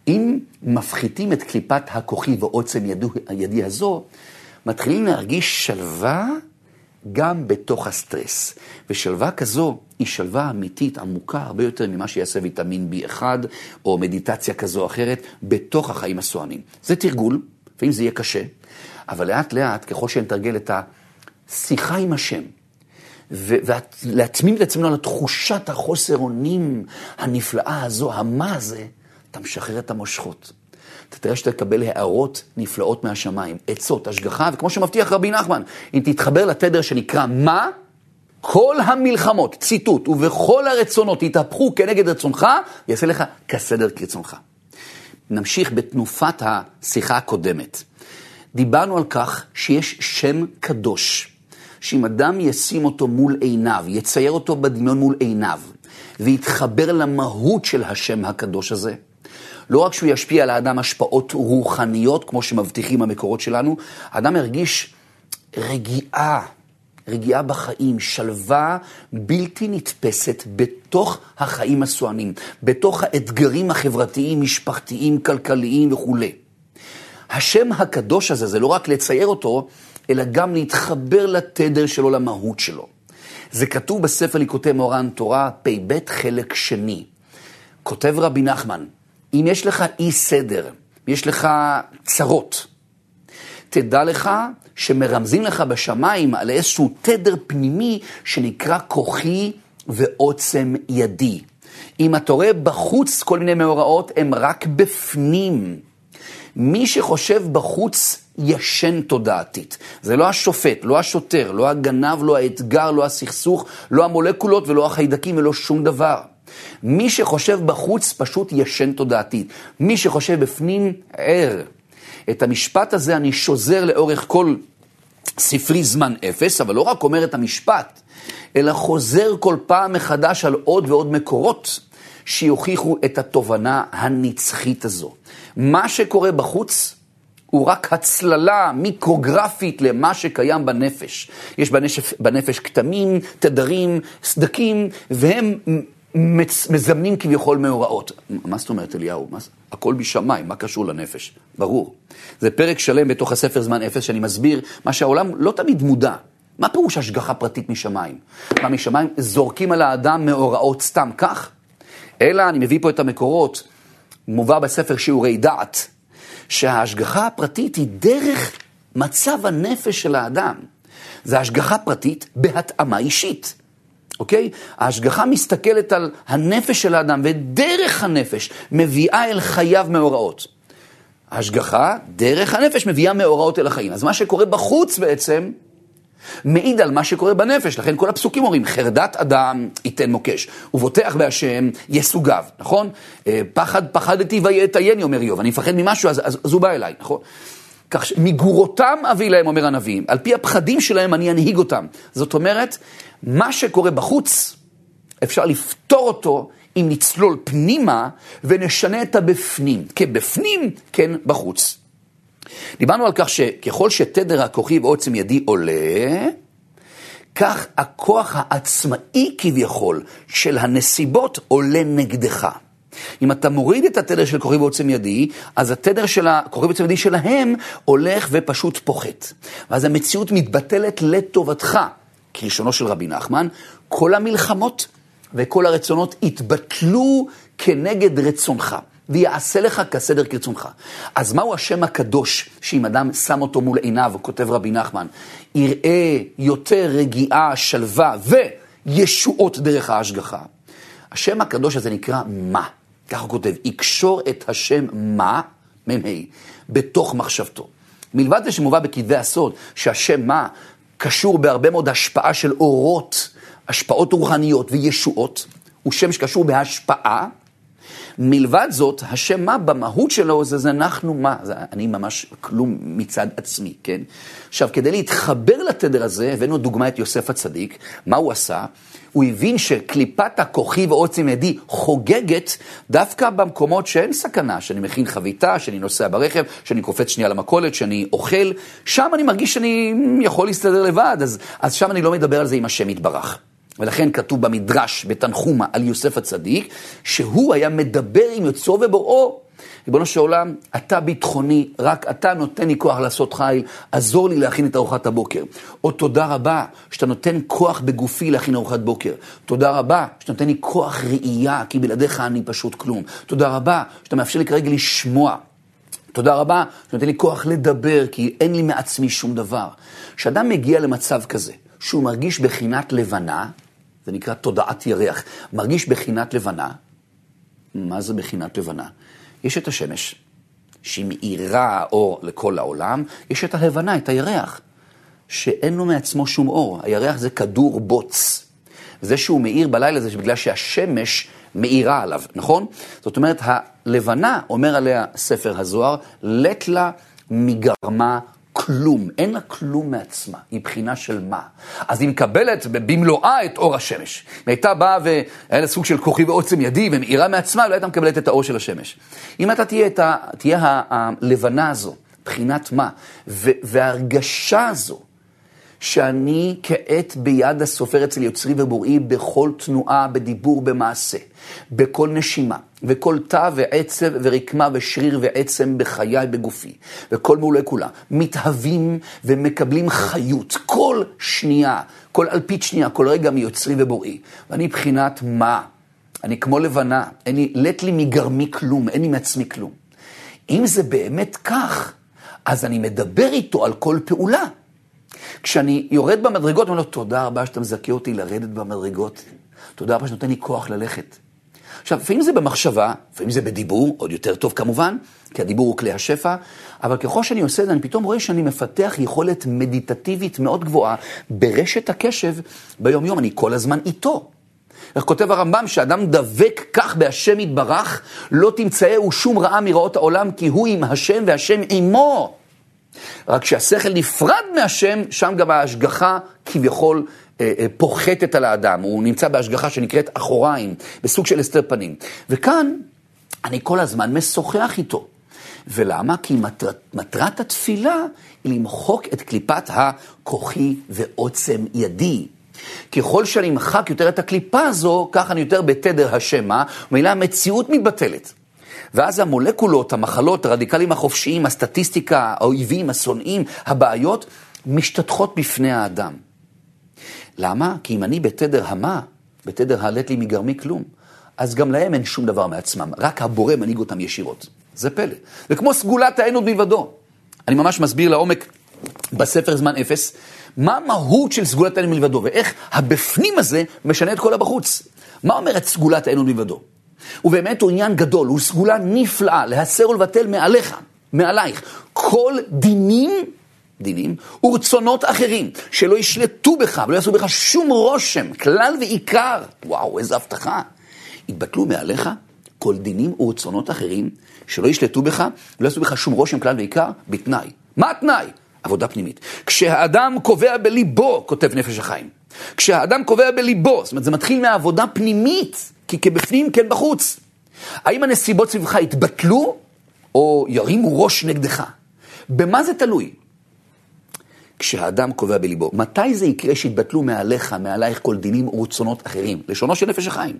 אם מפחיתים את קליפת הכוחי ועוצם ידו, ידי הזו, מתחילים להרגיש שלווה גם בתוך הסטרס. ושלווה כזו היא שלווה אמיתית, עמוקה, הרבה יותר ממה שיעשה ויטמין B1 או מדיטציה כזו או אחרת בתוך החיים הסוענים. זה תרגול, לפעמים זה יהיה קשה, אבל לאט לאט, ככל שנתרגל את השיחה עם השם, ולהתמיד את עצמנו על תחושת החוסר אונים הנפלאה הזו, המה הזה, אתה משחרר את המושכות. אתה תראה שאתה תקבל הערות נפלאות מהשמיים, עצות, השגחה, וכמו שמבטיח רבי נחמן, אם תתחבר לתדר שנקרא מה, כל המלחמות, ציטוט, ובכל הרצונות יתהפכו כנגד רצונך, יעשה לך כסדר כרצונך. נמשיך בתנופת השיחה הקודמת. דיברנו על כך שיש שם קדוש, שאם אדם ישים אותו מול עיניו, יצייר אותו בדמיון מול עיניו, ויתחבר למהות של השם הקדוש הזה, לא רק שהוא ישפיע על האדם השפעות רוחניות, כמו שמבטיחים המקורות שלנו, האדם ירגיש רגיעה, רגיעה בחיים, שלווה בלתי נתפסת בתוך החיים הסוענים, בתוך האתגרים החברתיים, משפחתיים, כלכליים וכולי. השם הקדוש הזה, זה לא רק לצייר אותו, אלא גם להתחבר לתדר שלו, למהות שלו. זה כתוב בספר ליקוטי מורן תורה, פ"ב חלק שני. כותב רבי נחמן, אם יש לך אי סדר, יש לך צרות, תדע לך שמרמזים לך בשמיים על איזשהו תדר פנימי שנקרא כוחי ועוצם ידי. אם אתה רואה בחוץ כל מיני מאורעות, הם רק בפנים. מי שחושב בחוץ ישן תודעתית. זה לא השופט, לא השוטר, לא הגנב, לא האתגר, לא הסכסוך, לא המולקולות ולא החיידקים ולא שום דבר. מי שחושב בחוץ פשוט ישן תודעתית. מי שחושב בפנים ער. את המשפט הזה אני שוזר לאורך כל ספרי זמן אפס, אבל לא רק אומר את המשפט, אלא חוזר כל פעם מחדש על עוד ועוד מקורות שיוכיחו את התובנה הנצחית הזו. מה שקורה בחוץ הוא רק הצללה מיקרוגרפית למה שקיים בנפש. יש בנפש, כתמים, תדרים, סדקים, והם מזמנים כביכול מאורעות. מה זאת אומרת, אליהו? מה... הכל בשמיים, מה קשור לנפש? ברור. זה פרק שלם בתוך הספר זמן אפס, שאני מסביר מה שהעולם לא תמיד מודע. מה פירוש השגחה פרטית משמיים? מה, משמיים זורקים על האדם מאורעות סתם כך? אלא, אני מביא פה את המקורות, מובא בספר שיעורי דעת, שההשגחה הפרטית היא דרך מצב הנפש של האדם. זה השגחה פרטית בהתאמה אישית. אוקיי? ההשגחה מסתכלת על הנפש של האדם, ודרך הנפש מביאה אל חייו מאורעות. ההשגחה, דרך הנפש, מביאה מאורעות אל החיים. אז מה שקורה בחוץ בעצם, מעיד על מה שקורה בנפש. לכן כל הפסוקים אומרים, חרדת אדם ייתן מוקש, ובוטח בהשם יסוגיו, נכון? אה, פחד פחדתי ויעטייני, אומר איוב, אני מפחד ממשהו, אז, אז, אז הוא בא אליי, נכון? כך שמגורותם אביא להם, אומר הנביא, על פי הפחדים שלהם אני אנהיג אותם. זאת אומרת, מה שקורה בחוץ, אפשר לפתור אותו אם נצלול פנימה ונשנה את הבפנים. כן בפנים, כן בחוץ. דיברנו על כך שככל שתדר הכוכי ועוצם ידי עולה, כך הכוח העצמאי כביכול של הנסיבות עולה נגדך. אם אתה מוריד את התדר של כוכי ועוצם ידי, אז התדר של הכוכי ועוצם ידי שלהם הולך ופשוט פוחת. ואז המציאות מתבטלת לטובתך. כלשונו של רבי נחמן, כל המלחמות וכל הרצונות יתבטלו כנגד רצונך. ויעשה לך כסדר כרצונך. אז מהו השם הקדוש, שאם אדם שם אותו מול עיניו, כותב רבי נחמן, יראה יותר רגיעה, שלווה וישועות דרך ההשגחה? השם הקדוש הזה נקרא מה. ככה הוא כותב, יקשור את השם מה, מ"ה, בתוך מחשבתו. מלבד זה שמובא בכתבי הסוד, שהשם מה קשור בהרבה מאוד השפעה של אורות, השפעות רוחניות וישועות, הוא שם שקשור בהשפעה. מלבד זאת, השם מה במהות שלו זה, זה אנחנו מה, זה אני ממש כלום מצד עצמי, כן? עכשיו, כדי להתחבר לתדר הזה, הבאנו דוגמא את יוסף הצדיק, מה הוא עשה? הוא הבין שקליפת הכוכי ועוצם ידי חוגגת דווקא במקומות שאין סכנה, שאני מכין חביתה, שאני נוסע ברכב, שאני קופץ שנייה למכולת, שאני אוכל, שם אני מרגיש שאני יכול להסתדר לבד, אז, אז שם אני לא מדבר על זה עם השם יתברך. ולכן כתוב במדרש, בתנחומה, על יוסף הצדיק, שהוא היה מדבר עם יוצרו ובוראו. ריבונו של עולם, אתה ביטחוני, רק אתה נותן לי כוח לעשות חיל, עזור לי להכין את ארוחת הבוקר. או תודה רבה שאתה נותן כוח בגופי להכין ארוחת בוקר. תודה רבה שאתה נותן לי כוח ראייה, כי בלעדיך אני פשוט כלום. תודה רבה שאתה מאפשר לי כרגע לשמוע. תודה רבה שאתה נותן לי כוח לדבר, כי אין לי מעצמי שום דבר. כשאדם מגיע למצב כזה, שהוא מרגיש בחינת לבנה, זה נקרא תודעת ירח, מרגיש בחינת לבנה. מה זה בחינת לבנה? יש את השמש, שהיא מאירה אור לכל העולם, יש את הלבנה, את הירח, שאין לו מעצמו שום אור. הירח זה כדור בוץ. זה שהוא מאיר בלילה זה בגלל שהשמש מאירה עליו, נכון? זאת אומרת, הלבנה, אומר עליה ספר הזוהר, לט לה מגרמה כלום, אין לה כלום מעצמה, היא בחינה של מה. אז היא מקבלת במלואה את אור השמש. אם הייתה באה והיה לה סוג של כוחי ועוצם ידי ומאירה מעצמה, לא הייתה מקבלת את האור של השמש. אם אתה תהיה, ה, תהיה הלבנה הזו, בחינת מה, וההרגשה הזו, שאני כעת ביד הסופר אצל יוצרי ובוראי בכל תנועה, בדיבור, במעשה, בכל נשימה, וכל תא ועצב ורקמה ושריר ועצם בחיי בגופי, וכל מולקולה, מתהווים ומקבלים חיות, כל שנייה, כל אלפית שנייה, כל רגע מיוצרי ובוראי. ואני בחינת מה? אני כמו לבנה, אין לי, לט לי מגרמי כלום, אין לי מעצמי כלום. אם זה באמת כך, אז אני מדבר איתו על כל פעולה. כשאני יורד במדרגות, אני אומר לו, תודה רבה שאתה מזכה אותי לרדת במדרגות. תודה רבה שנותן לי כוח ללכת. עכשיו, לפעמים זה במחשבה, לפעמים זה בדיבור, עוד יותר טוב כמובן, כי הדיבור הוא כלי השפע, אבל ככל שאני עושה את זה, אני פתאום רואה שאני מפתח יכולת מדיטטיבית מאוד גבוהה ברשת הקשב ביום-יום, אני כל הזמן איתו. איך כותב הרמב"ם, שאדם דבק כך בהשם יתברך, לא תמצאהו שום רעה מרעות העולם, כי הוא עם השם והשם עמו. רק כשהשכל נפרד מהשם, שם גם ההשגחה כביכול אה, אה, פוחתת על האדם. הוא נמצא בהשגחה שנקראת אחוריים, בסוג של הסתר פנים. וכאן אני כל הזמן משוחח איתו. ולמה? כי מטרת, מטרת התפילה היא למחוק את קליפת הכוחי ועוצם ידי. ככל שאני אמחק יותר את הקליפה הזו, כך אני יותר בתדר השמה, ומילא המציאות מתבטלת. ואז המולקולות, המחלות, הרדיקלים החופשיים, הסטטיסטיקה, האויבים, השונאים, הבעיות, משתטחות בפני האדם. למה? כי אם אני בתדר המה, בתדר הלט לי מגרמי כלום, אז גם להם אין שום דבר מעצמם, רק הבורא מנהיג אותם ישירות. זה פלא. וכמו סגולת העינות מלבדו. אני ממש מסביר לעומק בספר זמן אפס, מה המהות של סגולת העינות מלבדו, ואיך הבפנים הזה משנה את כל הבחוץ. מה אומרת סגולת העינות מלבדו? ובאמת הוא עניין גדול, הוא סגולה נפלאה, להסר ולבטל מעליך, מעלייך. כל דינים, דינים, ורצונות אחרים, שלא ישלטו בך ולא יעשו בך שום רושם, כלל ועיקר. וואו, איזה הבטחה. יתבטלו מעליך כל דינים ורצונות אחרים, שלא ישלטו בך ולא יעשו בך שום רושם, כלל ועיקר, בתנאי. מה התנאי? עבודה פנימית. כשהאדם קובע בליבו, כותב נפש החיים, כשהאדם קובע בליבו, זאת אומרת, זה מתחיל מהעבודה פנימית, כי כבפנים כן בחוץ. האם הנסיבות סביבך יתבטלו, או ירימו ראש נגדך? במה זה תלוי? כשהאדם קובע בליבו. מתי זה יקרה שיתבטלו מעליך, מעלייך כל דינים ורצונות אחרים? לשונו של נפש החיים.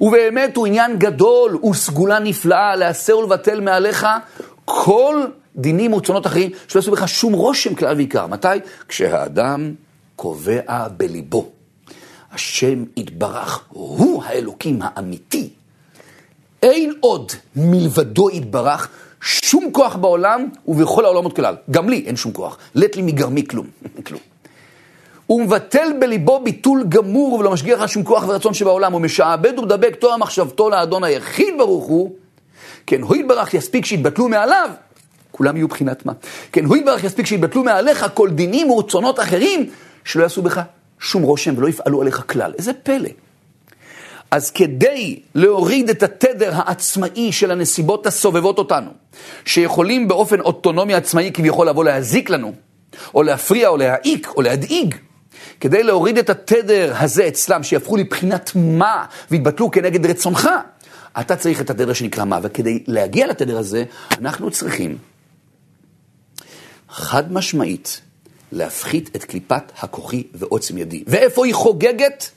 ובאמת הוא עניין גדול, הוא סגולה נפלאה, להסר ולבטל מעליך כל דינים ורצונות אחרים, שלא יעשו בך שום רושם כלל ועיקר. מתי? כשהאדם קובע בליבו. השם יתברך הוא האלוקים האמיתי. אין עוד מלבדו יתברך שום כוח בעולם ובכל העולמות כלל. גם לי אין שום כוח. לט לי מגרמי כלום. כלום. הוא מבטל בליבו ביטול גמור ולא משגיח על שום כוח ורצון שבעולם, הוא משעבד ומדבק תואר מחשבתו לאדון היחיד ברוך הוא, כן, הוא יתברך יספיק שיתבטלו מעליו, כולם יהיו בחינת מה, כן, הוא יתברך יספיק שיתבטלו מעליך כל דינים ורצונות אחרים, שלא יעשו בך שום רושם ולא יפעלו עליך כלל. איזה פלא. אז כדי להוריד את התדר העצמאי של הנסיבות הסובבות אותנו, שיכולים באופן אוטונומי עצמאי כביכול לבוא להזיק לנו, או להפריע, או להעיק, או להדאיג, כדי להוריד את התדר הזה אצלם, שיהפכו לבחינת מה, ויתבטלו כנגד רצונך, אתה צריך את התדר שנקרא מה, וכדי להגיע לתדר הזה, אנחנו צריכים חד משמעית להפחית את קליפת הכוחי ועוצם ידי. ואיפה היא חוגגת?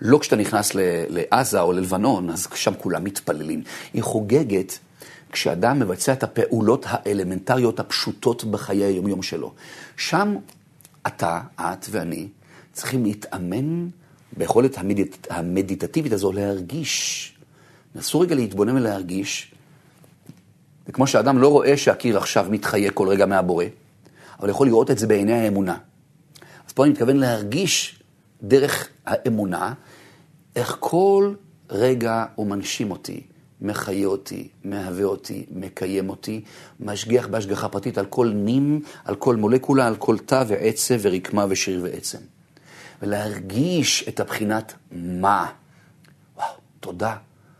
לא כשאתה נכנס לעזה או ללבנון, אז שם כולם מתפללים. היא חוגגת כשאדם מבצע את הפעולות האלמנטריות הפשוטות בחיי היומיום שלו. שם אתה, את ואני, צריכים להתאמן ביכולת המדיט... המדיטטיבית הזו להרגיש. נסו רגע להתבונן ולהרגיש. זה כמו שאדם לא רואה שהקיר עכשיו מתחיה כל רגע מהבורא, אבל יכול לראות את זה בעיני האמונה. אז פה אני מתכוון להרגיש דרך האמונה, איך כל רגע הוא מנשים אותי, מחיה אותי, מהווה אותי, מקיים אותי, משגיח בהשגחה פרטית על כל נים, על כל מולקולה, על כל תא ועצב ורקמה ושריר ועצם. ולהרגיש את הבחינת מה. וואו, תודה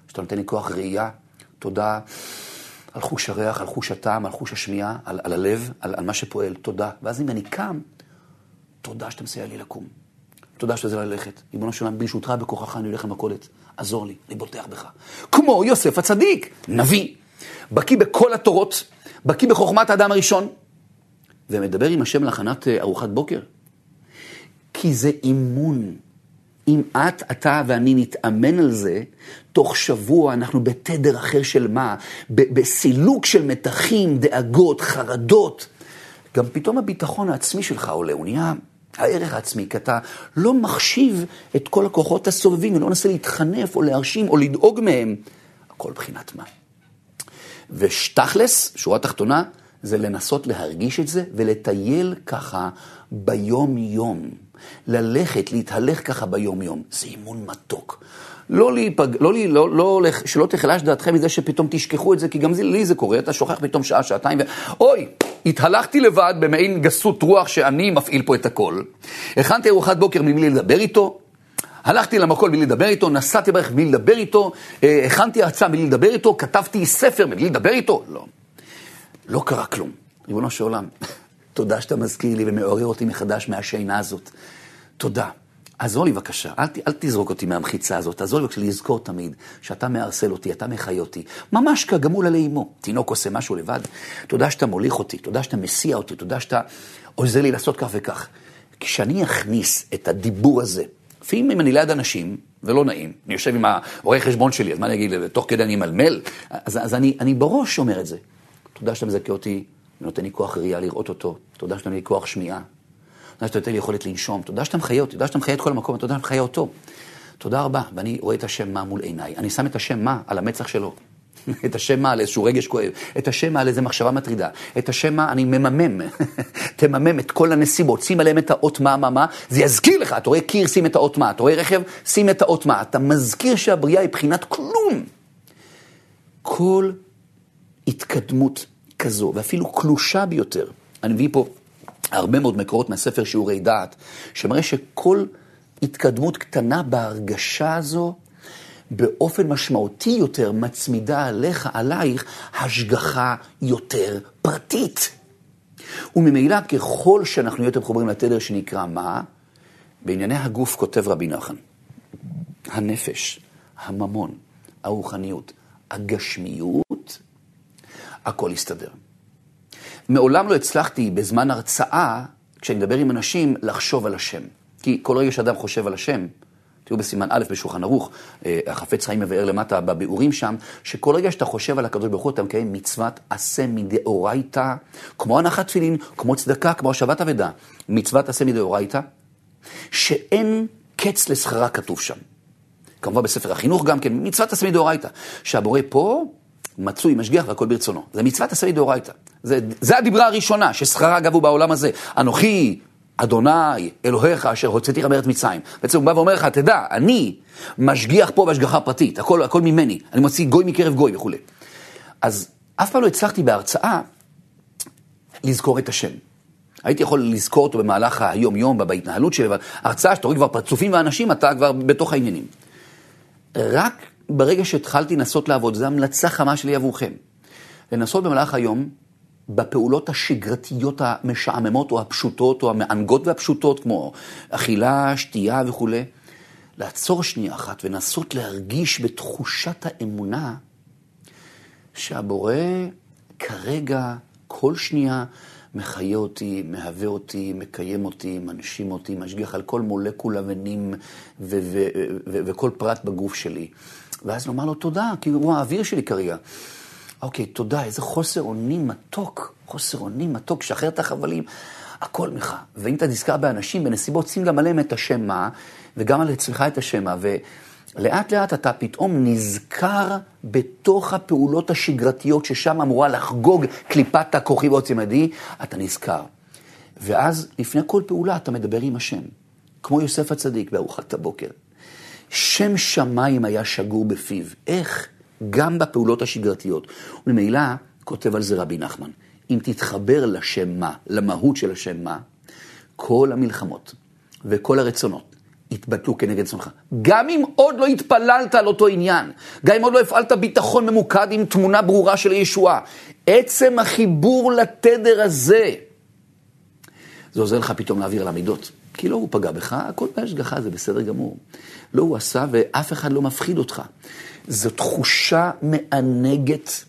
שאתה נותן לי כוח ראייה, תודה על חוש הריח, על חוש הטעם, על חוש השמיעה, על, על הלב, על, על מה שפועל, תודה. ואז אם אני קם, תודה שאתה מסייע לי לקום. תודה שאתה זה ללכת. ריבונו של עולם, ברשותך בכוחך אני הולך למכולת. עזור לי, אני בוטח בך. כמו יוסף הצדיק, נביא, בקיא בכל התורות, בקיא בחוכמת האדם הראשון, ומדבר עם השם להכנת אה, ארוחת בוקר. כי זה אימון. אם את, אתה ואני נתאמן על זה, תוך שבוע אנחנו בתדר אחר של מה? בסילוק של מתחים, דאגות, חרדות. גם פתאום הביטחון העצמי שלך עולה, הוא נהיה הערך העצמי, כי אתה לא מחשיב את כל הכוחות הסובבים, ולא מנסה להתחנף או להרשים או לדאוג מהם. הכל בחינת מה. ושתכלס, שורה תחתונה, זה לנסות להרגיש את זה ולטייל ככה ביום-יום. ללכת, להתהלך ככה ביום-יום. זה אימון מתוק. לא להיפג... לא, לא, לא, לא, שלא תחלש דעתכם מזה שפתאום תשכחו את זה, כי גם לי זה קורה, אתה שוכח פתאום שעה, שעתיים, ו... אוי, התהלכתי לבד במעין גסות רוח שאני מפעיל פה את הכל. הכנתי ארוחת בוקר מבלי לדבר איתו, הלכתי למקום בלי לדבר איתו, נסעתי ברכב בלי לדבר איתו, אה, הכנתי הרצאה בלי לדבר איתו, כתבתי ספר בלי לדבר איתו, לא. לא קרה כלום. ריבונו של עולם, תודה שאתה מזכיר לי ומעורר אותי מחדש מהשינה הזאת. תודה. עזור לי בבקשה, אל, אל תזרוק אותי מהמחיצה הזאת, עזור לי בבקשה לזכור תמיד שאתה מארסל אותי, אתה מחיה אותי. ממש כגמול עלי אמו. תינוק עושה משהו לבד, תודה שאתה מוליך אותי, תודה שאתה מסיע אותי, תודה שאתה עוזר לי לעשות כך וכך. כשאני אכניס את הדיבור הזה, לפעמים אם אני ליד אנשים, ולא נעים, אני יושב עם הרואה חשבון שלי, אז מה אני אגיד, תוך כדי אני אמלמל? אז, אז אני, אני בראש אומר את זה. תודה שאתה מזכה אותי, ונותן לי כוח ראייה לראות אותו, תודה שאתה נותן לי כוח שמיעה. תודה שאתה נותן לי יכולת לנשום, תודה שאתה מחיה אותי, תודה שאתה מחיה את כל המקום, תודה שאתה מחיה אותו. תודה רבה, ואני רואה את השם מה מול עיניי. אני שם את השם מה על המצח שלו. את השם מה על איזשהו רגש כואב, את השם מה על איזו מחשבה מטרידה, את השם מה אני מממם, תממם את כל הנסיבות, שים עליהם את האות מה, מה, מה, זה יזכיר לך, אתה רואה קיר, שים את האות מה, אתה רואה רכב, שים את האות מה, אתה מזכיר שהבריאה היא בחינת כלום. כל התקדמות כזו, ואפילו קלושה ביותר, אני מביא פה הרבה מאוד מקורות מהספר שיעורי דעת, שמראה שכל התקדמות קטנה בהרגשה הזו, באופן משמעותי יותר מצמידה עליך, עלייך, השגחה יותר פרטית. וממילא ככל שאנחנו יותר מחוברים לתדר שנקרא מה, בענייני הגוף כותב רבי נחן, הנפש, הממון, הרוחניות, הגשמיות, הכל יסתדר. מעולם לא הצלחתי בזמן הרצאה, כשאני מדבר עם אנשים, לחשוב על השם. כי כל רגע שאדם חושב על השם, תראו בסימן א' בשולחן ערוך, אה, החפץ חיים מבאר למטה בביאורים שם, שכל רגע שאתה חושב על הקדוש ברוך הוא, אתה מקיים מצוות עשה מדאורייתא, כמו הנחת תפילין, כמו צדקה, כמו השבת אבדה. מצוות עשה מדאורייתא, שאין קץ לשכרה כתוב שם. כמובן בספר החינוך גם כן, מצוות עשה מדאורייתא. שהבורא פה מצוי, משגיח והכל ברצונו. זה מצוות עשה מדאורייתא. זה, זה הדיברה הראשונה, ששכרה אגב הוא בעולם הזה. אנוכי אדוני, אלוהיך, אשר הוצאתיך מארץ מצרים. בעצם הוא בא ואומר לך, תדע, אני משגיח פה בהשגחה פרטית, הכל, הכל ממני, אני מוציא גוי מקרב גוי וכולי. אז אף פעם לא הצלחתי בהרצאה לזכור את השם. הייתי יכול לזכור אותו במהלך היום-יום, בהתנהלות שלי, אבל הרצאה שאתה רואה כבר פרצופים ואנשים, אתה כבר בתוך העניינים. רק ברגע שהתחלתי לנסות לעבוד, זו המלצה חמה שלי עבורכם. לנסות במהלך היום, בפעולות השגרתיות המשעממות או הפשוטות או המענגות והפשוטות, כמו אכילה, שתייה וכולי, לעצור שנייה אחת ולנסות להרגיש בתחושת האמונה שהבורא כרגע, כל שנייה, מחיה אותי, מהווה אותי, מקיים אותי, מנשים אותי, משגיח על כל מולקולה ונים וכל פרט בגוף שלי. ואז נאמר לו תודה, כי הוא האוויר שלי כרגע. אוקיי, תודה, איזה חוסר אונים מתוק, חוסר אונים מתוק, שחרר את החבלים, הכל ממך. ואם אתה נזכר באנשים, בנסיבות, שים גם עליהם את השם מה, וגם על אצלך את השם מה, ולאט לאט אתה פתאום נזכר בתוך הפעולות השגרתיות, ששם אמורה לחגוג קליפת הכוכב עוצם ידי, אתה נזכר. ואז לפני כל פעולה אתה מדבר עם השם, כמו יוסף הצדיק בארוחת הבוקר. שם שמיים היה שגור בפיו. איך? גם בפעולות השגרתיות. וממילא, כותב על זה רבי נחמן, אם תתחבר לשם מה, למהות של השם מה, כל המלחמות וכל הרצונות יתבטלו כנגד רצונך. גם אם עוד לא התפללת על אותו עניין, גם אם עוד לא הפעלת ביטחון ממוקד עם תמונה ברורה של ישועה, עצם החיבור לתדר הזה, זה עוזר לך פתאום להעביר על המידות. כי לא הוא פגע בך, הכל בהשגחה, זה בסדר גמור. לא הוא עשה ואף אחד לא מפחיד אותך. זו תחושה מענגת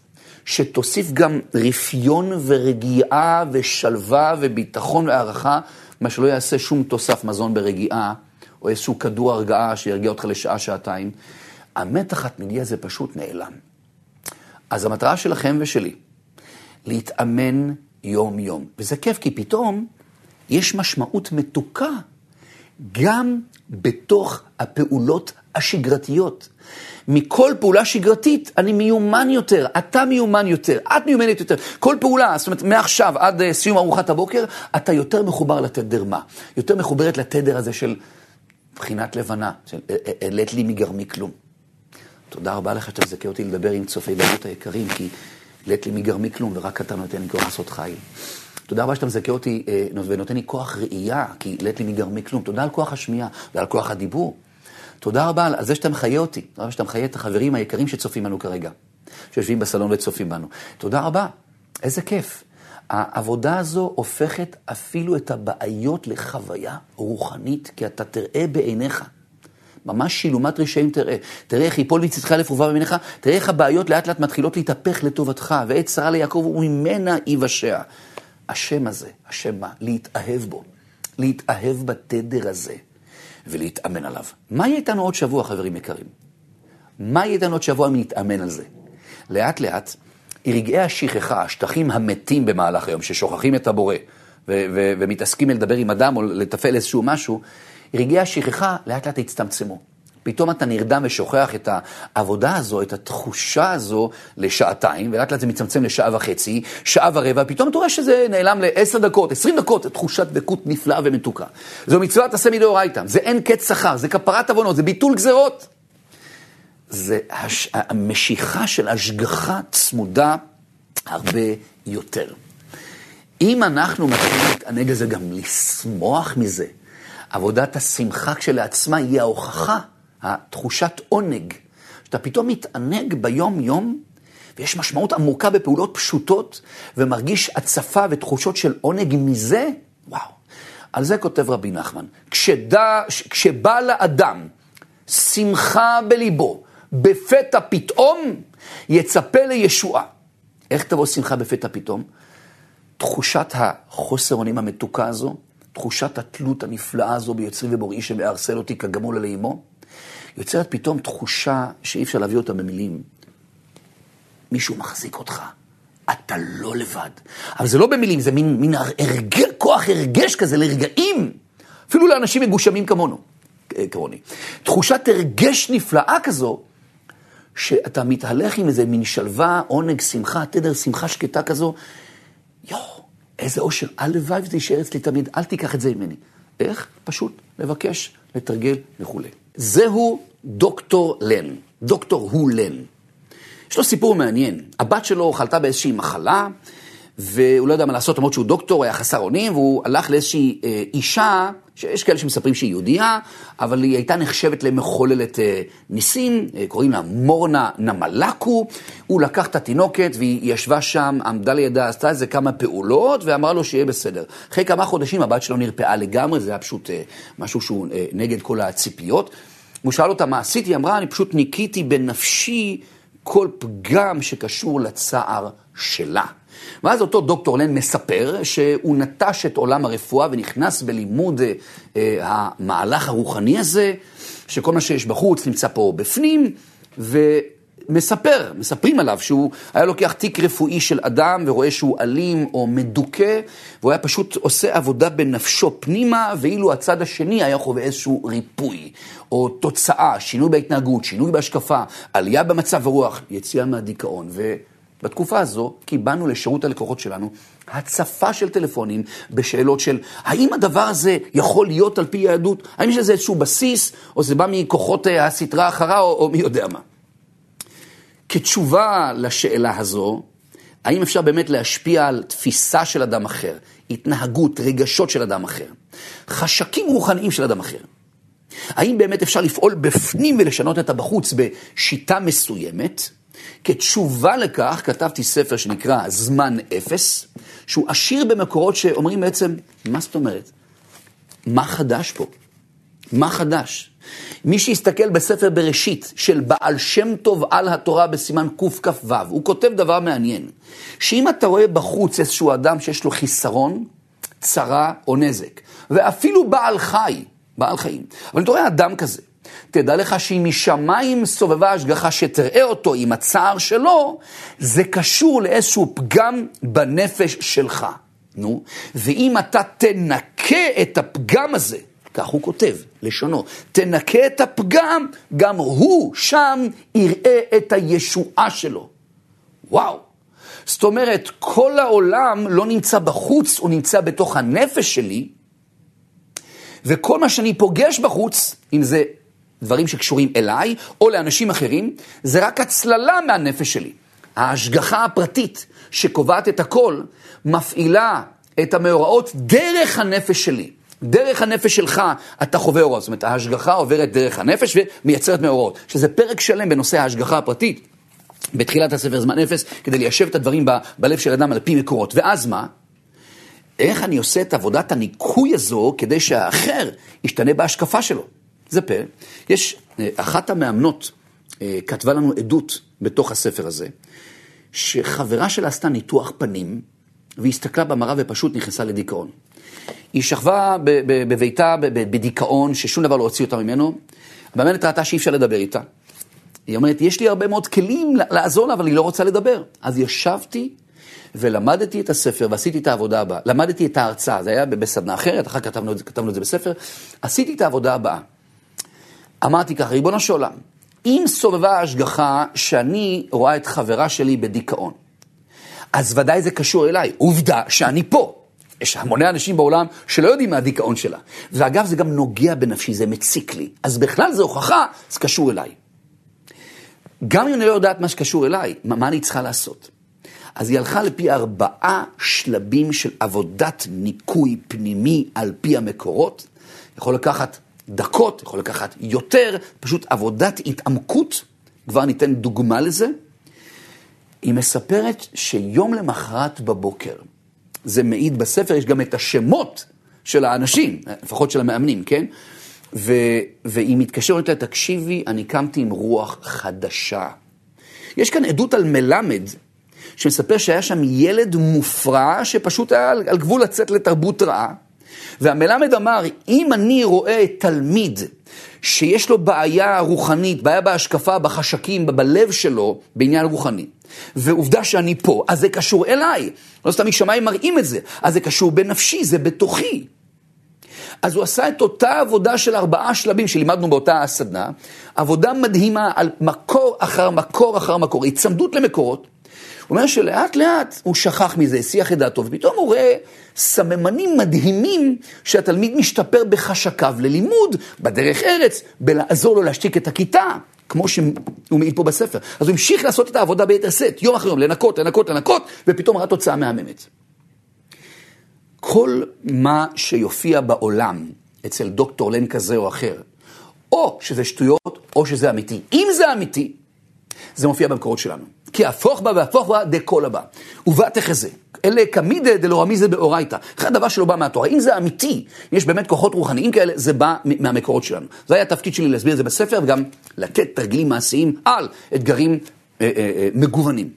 שתוסיף גם רפיון ורגיעה ושלווה וביטחון והערכה, מה שלא יעשה שום תוסף מזון ברגיעה, או איזשהו כדור הרגעה שירגיע אותך לשעה, שעתיים. המתח התמידי הזה פשוט נעלם. אז המטרה שלכם ושלי, להתאמן יום-יום. וזה כיף, כי פתאום יש משמעות מתוקה גם בתוך הפעולות השגרתיות. מכל פעולה שגרתית אני מיומן יותר, אתה מיומן יותר, את מיומנת יותר. כל פעולה, זאת אומרת, מעכשיו עד uh, סיום ארוחת הבוקר, אתה יותר מחובר לתדר מה? יותר מחוברת לתדר הזה של בחינת לבנה, של העלית אה, אה, לי מגרמי כלום. תודה רבה לך שאתה מזכה אותי לדבר עם צופי דבות היקרים, כי העלית לי מגרמי כלום, ורק אתה נותן לי כוח לעשות חיל. תודה רבה שאתה מזכה אותי ונותן לי כוח ראייה, כי העלית לי מגרמי כלום. תודה על כוח השמיעה ועל כוח הדיבור. תודה רבה על זה שאתה מחיה אותי, תודה רבה שאתה מחיה את החברים היקרים שצופים בנו כרגע, שיושבים בסלון וצופים בנו. תודה רבה, איזה כיף. העבודה הזו הופכת אפילו את הבעיות לחוויה רוחנית, כי אתה תראה בעיניך. ממש שילומת רשעים תראה. תראה איך יפול מצדך לפרובה במיניך, תראה איך הבעיות לאט לאט מתחילות להתהפך לטובתך, ועת שרה ליעקב וממנה ייוושע. השם הזה, השם מה? להתאהב בו. להתאהב בתדר הזה. ולהתאמן עליו. מה יהיה איתנו עוד שבוע, חברים יקרים? מה יהיה איתנו עוד שבוע אם נתאמן על זה? לאט לאט, רגעי השכחה, השטחים המתים במהלך היום, ששוכחים את הבורא, ו- ו- ומתעסקים לדבר עם אדם או לתפעל איזשהו משהו, רגעי השכחה לאט לאט יצטמצמו. פתאום אתה נרדם ושוכח את העבודה הזו, את התחושה הזו לשעתיים, ולאט לאט זה מצמצם לשעה וחצי, שעה ורבע, פתאום אתה רואה שזה נעלם לעשר דקות, עשרים דקות, תחושת דקות נפלאה ומתוקה. זו מצוות עשה מדאורייתא, זה אין קץ שכר, זה כפרת עוונות, זה ביטול גזרות. זה הש... המשיכה של השגחה צמודה הרבה יותר. אם אנחנו מתחילים להתענג על זה, גם לשמוח מזה, עבודת השמחה כשלעצמה היא ההוכחה התחושת עונג, שאתה פתאום מתענג ביום-יום, ויש משמעות עמוקה בפעולות פשוטות, ומרגיש הצפה ותחושות של עונג מזה, וואו. על זה כותב רבי נחמן, כשדע, כשבא לאדם שמחה בליבו, בפתע פתאום, יצפה לישועה. איך תבוא שמחה בפתע פתאום? תחושת החוסר אונים המתוקה הזו, תחושת התלות הנפלאה הזו ביוצרי ובוראי שמארסל אותי כגמול על אימו, יוצרת פתאום תחושה שאי אפשר להביא אותה במילים. מישהו מחזיק אותך, אתה לא לבד. אבל זה לא במילים, זה מין, מין הרג... כוח הרגש כזה לרגעים, אפילו לאנשים מגושמים כמונו, כמוני. תחושת הרגש נפלאה כזו, שאתה מתהלך עם איזה מין שלווה, עונג, שמחה, תדר שמחה שקטה כזו, יואו, איזה אושר, הלוואי וזה יישאר אצלי תמיד, אל תיקח את זה ממני. איך? פשוט לבקש, לתרגל וכולי. זהו דוקטור לן, דוקטור הוא לן. יש לו סיפור מעניין. הבת שלו חלתה באיזושהי מחלה, והוא לא יודע מה לעשות, למרות שהוא דוקטור, היה חסר אונים, והוא הלך לאיזושהי אה, אישה, שיש כאלה שמספרים שהיא יהודייה, אבל היא הייתה נחשבת למחוללת אה, ניסים, אה, קוראים לה מורנה נמלקו. הוא לקח את התינוקת והיא ישבה שם, עמדה לידה, עשתה איזה כמה פעולות, ואמרה לו שיהיה בסדר. אחרי כמה חודשים הבת שלו נרפאה לגמרי, זה היה פשוט אה, משהו שהוא נגד כל הציפיות. הוא שאל אותה מה עשיתי, היא אמרה, אני פשוט ניקיתי בנפשי כל פגם שקשור לצער שלה. ואז אותו דוקטור לן מספר שהוא נטש את עולם הרפואה ונכנס בלימוד אה, אה, המהלך הרוחני הזה, שכל מה שיש בחוץ נמצא פה בפנים, ומספר, מספרים עליו שהוא היה לוקח תיק רפואי של אדם ורואה שהוא אלים או מדוכא, והוא היה פשוט עושה עבודה בנפשו פנימה, ואילו הצד השני היה חווה איזשהו ריפוי, או תוצאה, שינוי בהתנהגות, שינוי בהשקפה, עלייה במצב הרוח, יציאה מהדיכאון. ו... בתקופה הזו קיבלנו לשירות הלקוחות שלנו הצפה של טלפונים בשאלות של האם הדבר הזה יכול להיות על פי יהדות? האם יש לזה איזשהו בסיס, או זה בא מכוחות אה, הסטרה אחרה, או, או מי יודע מה. כתשובה לשאלה הזו, האם אפשר באמת להשפיע על תפיסה של אדם אחר, התנהגות, רגשות של אדם אחר, חשקים רוחניים של אדם אחר? האם באמת אפשר לפעול בפנים ולשנות את הבחוץ בשיטה מסוימת? כתשובה לכך כתבתי ספר שנקרא זמן אפס, שהוא עשיר במקורות שאומרים בעצם, מה זאת אומרת? מה חדש פה? מה חדש? מי שיסתכל בספר בראשית של בעל שם טוב על התורה בסימן קכ"ו, הוא כותב דבר מעניין, שאם אתה רואה בחוץ איזשהו אדם שיש לו חיסרון, צרה או נזק, ואפילו בעל חי, בעל חיים, אבל אתה רואה אדם כזה, תדע לך שאם משמיים סובבה השגחה שתראה אותו עם הצער שלו, זה קשור לאיזשהו פגם בנפש שלך. נו, ואם אתה תנקה את הפגם הזה, כך הוא כותב, לשונו, תנקה את הפגם, גם הוא שם יראה את הישועה שלו. וואו. זאת אומרת, כל העולם לא נמצא בחוץ, הוא נמצא בתוך הנפש שלי, וכל מה שאני פוגש בחוץ, אם זה דברים שקשורים אליי או לאנשים אחרים, זה רק הצללה מהנפש שלי. ההשגחה הפרטית שקובעת את הכל, מפעילה את המאורעות דרך הנפש שלי. דרך הנפש שלך אתה חווה הוראות. זאת אומרת, ההשגחה עוברת דרך הנפש ומייצרת מאורעות. שזה פרק שלם בנושא ההשגחה הפרטית. בתחילת הספר זמן אפס, כדי ליישב את הדברים ב- בלב של אדם על פי מקורות. ואז מה? איך אני עושה את עבודת הניקוי הזו כדי שהאחר ישתנה בהשקפה שלו? זה פלא. יש, אה, אחת המאמנות אה, כתבה לנו עדות בתוך הספר הזה, שחברה שלה עשתה ניתוח פנים, והסתכלה במראה ופשוט נכנסה לדיכאון. היא שכבה בביתה בדיכאון, ששום דבר לא הוציא אותה ממנו. המאמנת ראתה שאי אפשר לדבר איתה. היא אומרת, יש לי הרבה מאוד כלים לעזור לה, אבל היא לא רוצה לדבר. אז ישבתי ולמדתי את הספר ועשיתי את העבודה הבאה. למדתי את ההרצאה, זה היה בסדנה אחרת, אחר כך כתבנו כתבנו את זה בספר. עשיתי את העבודה הבאה. אמרתי ככה, ריבונו של עולם, אם סובבה ההשגחה שאני רואה את חברה שלי בדיכאון, אז ודאי זה קשור אליי. עובדה שאני פה. יש המוני אנשים בעולם שלא יודעים מה הדיכאון שלה. ואגב, זה גם נוגע בנפשי, זה מציק לי. אז בכלל זה הוכחה, זה קשור אליי. גם אם אני לא יודעת מה שקשור אליי, מה, מה אני צריכה לעשות? אז היא הלכה לפי ארבעה שלבים של עבודת ניקוי פנימי על פי המקורות. יכול לקחת דקות, יכול לקחת יותר, פשוט עבודת התעמקות, כבר ניתן דוגמה לזה. היא מספרת שיום למחרת בבוקר, זה מעיד בספר, יש גם את השמות של האנשים, לפחות של המאמנים, כן? ו, והיא מתקשרת לה, תקשיבי, אני קמתי עם רוח חדשה. יש כאן עדות על מלמד, שמספר שהיה שם ילד מופרע, שפשוט היה על, גבול לצאת לתרבות רעה, והמלמד אמר, אם אני רואה תלמיד שיש לו בעיה רוחנית, בעיה בהשקפה, בחשקים, בלב שלו, בעניין רוחני, ועובדה שאני פה, אז זה קשור אליי. לא סתם משמיים מראים את זה, אז זה קשור בנפשי, זה בתוכי. אז הוא עשה את אותה עבודה של ארבעה שלבים שלימדנו באותה הסדנה, עבודה מדהימה על מקור אחר מקור אחר מקור, הצמדות למקורות. אומר שלאט לאט הוא שכח מזה, הסיח את דעתו, ופתאום הוא רואה סממנים מדהימים שהתלמיד משתפר בחשקיו ללימוד, בדרך ארץ, בלעזור לו להשתיק את הכיתה, כמו שהוא מעיד פה בספר. אז הוא המשיך לעשות את העבודה ביתר שאת, יום אחרי יום, לנקות, לנקות, לנקות, ופתאום ראה תוצאה מהממת. כל מה שיופיע בעולם אצל דוקטור לן כזה או אחר, או שזה שטויות, או שזה אמיתי. אם זה אמיתי, זה מופיע במקורות שלנו. כי הפוך בה והפוך בה דקולה בה. ובא תחזה. אלה קמידה דלורמיזה באורייתא. זה הדבר שלא בא מהתורה. אם זה אמיתי, יש באמת כוחות רוחניים כאלה, זה בא מהמקורות שלנו. זה היה התפקיד שלי להסביר את זה בספר, וגם לתת תרגילים מעשיים על אתגרים אה, אה, אה, מגוונים.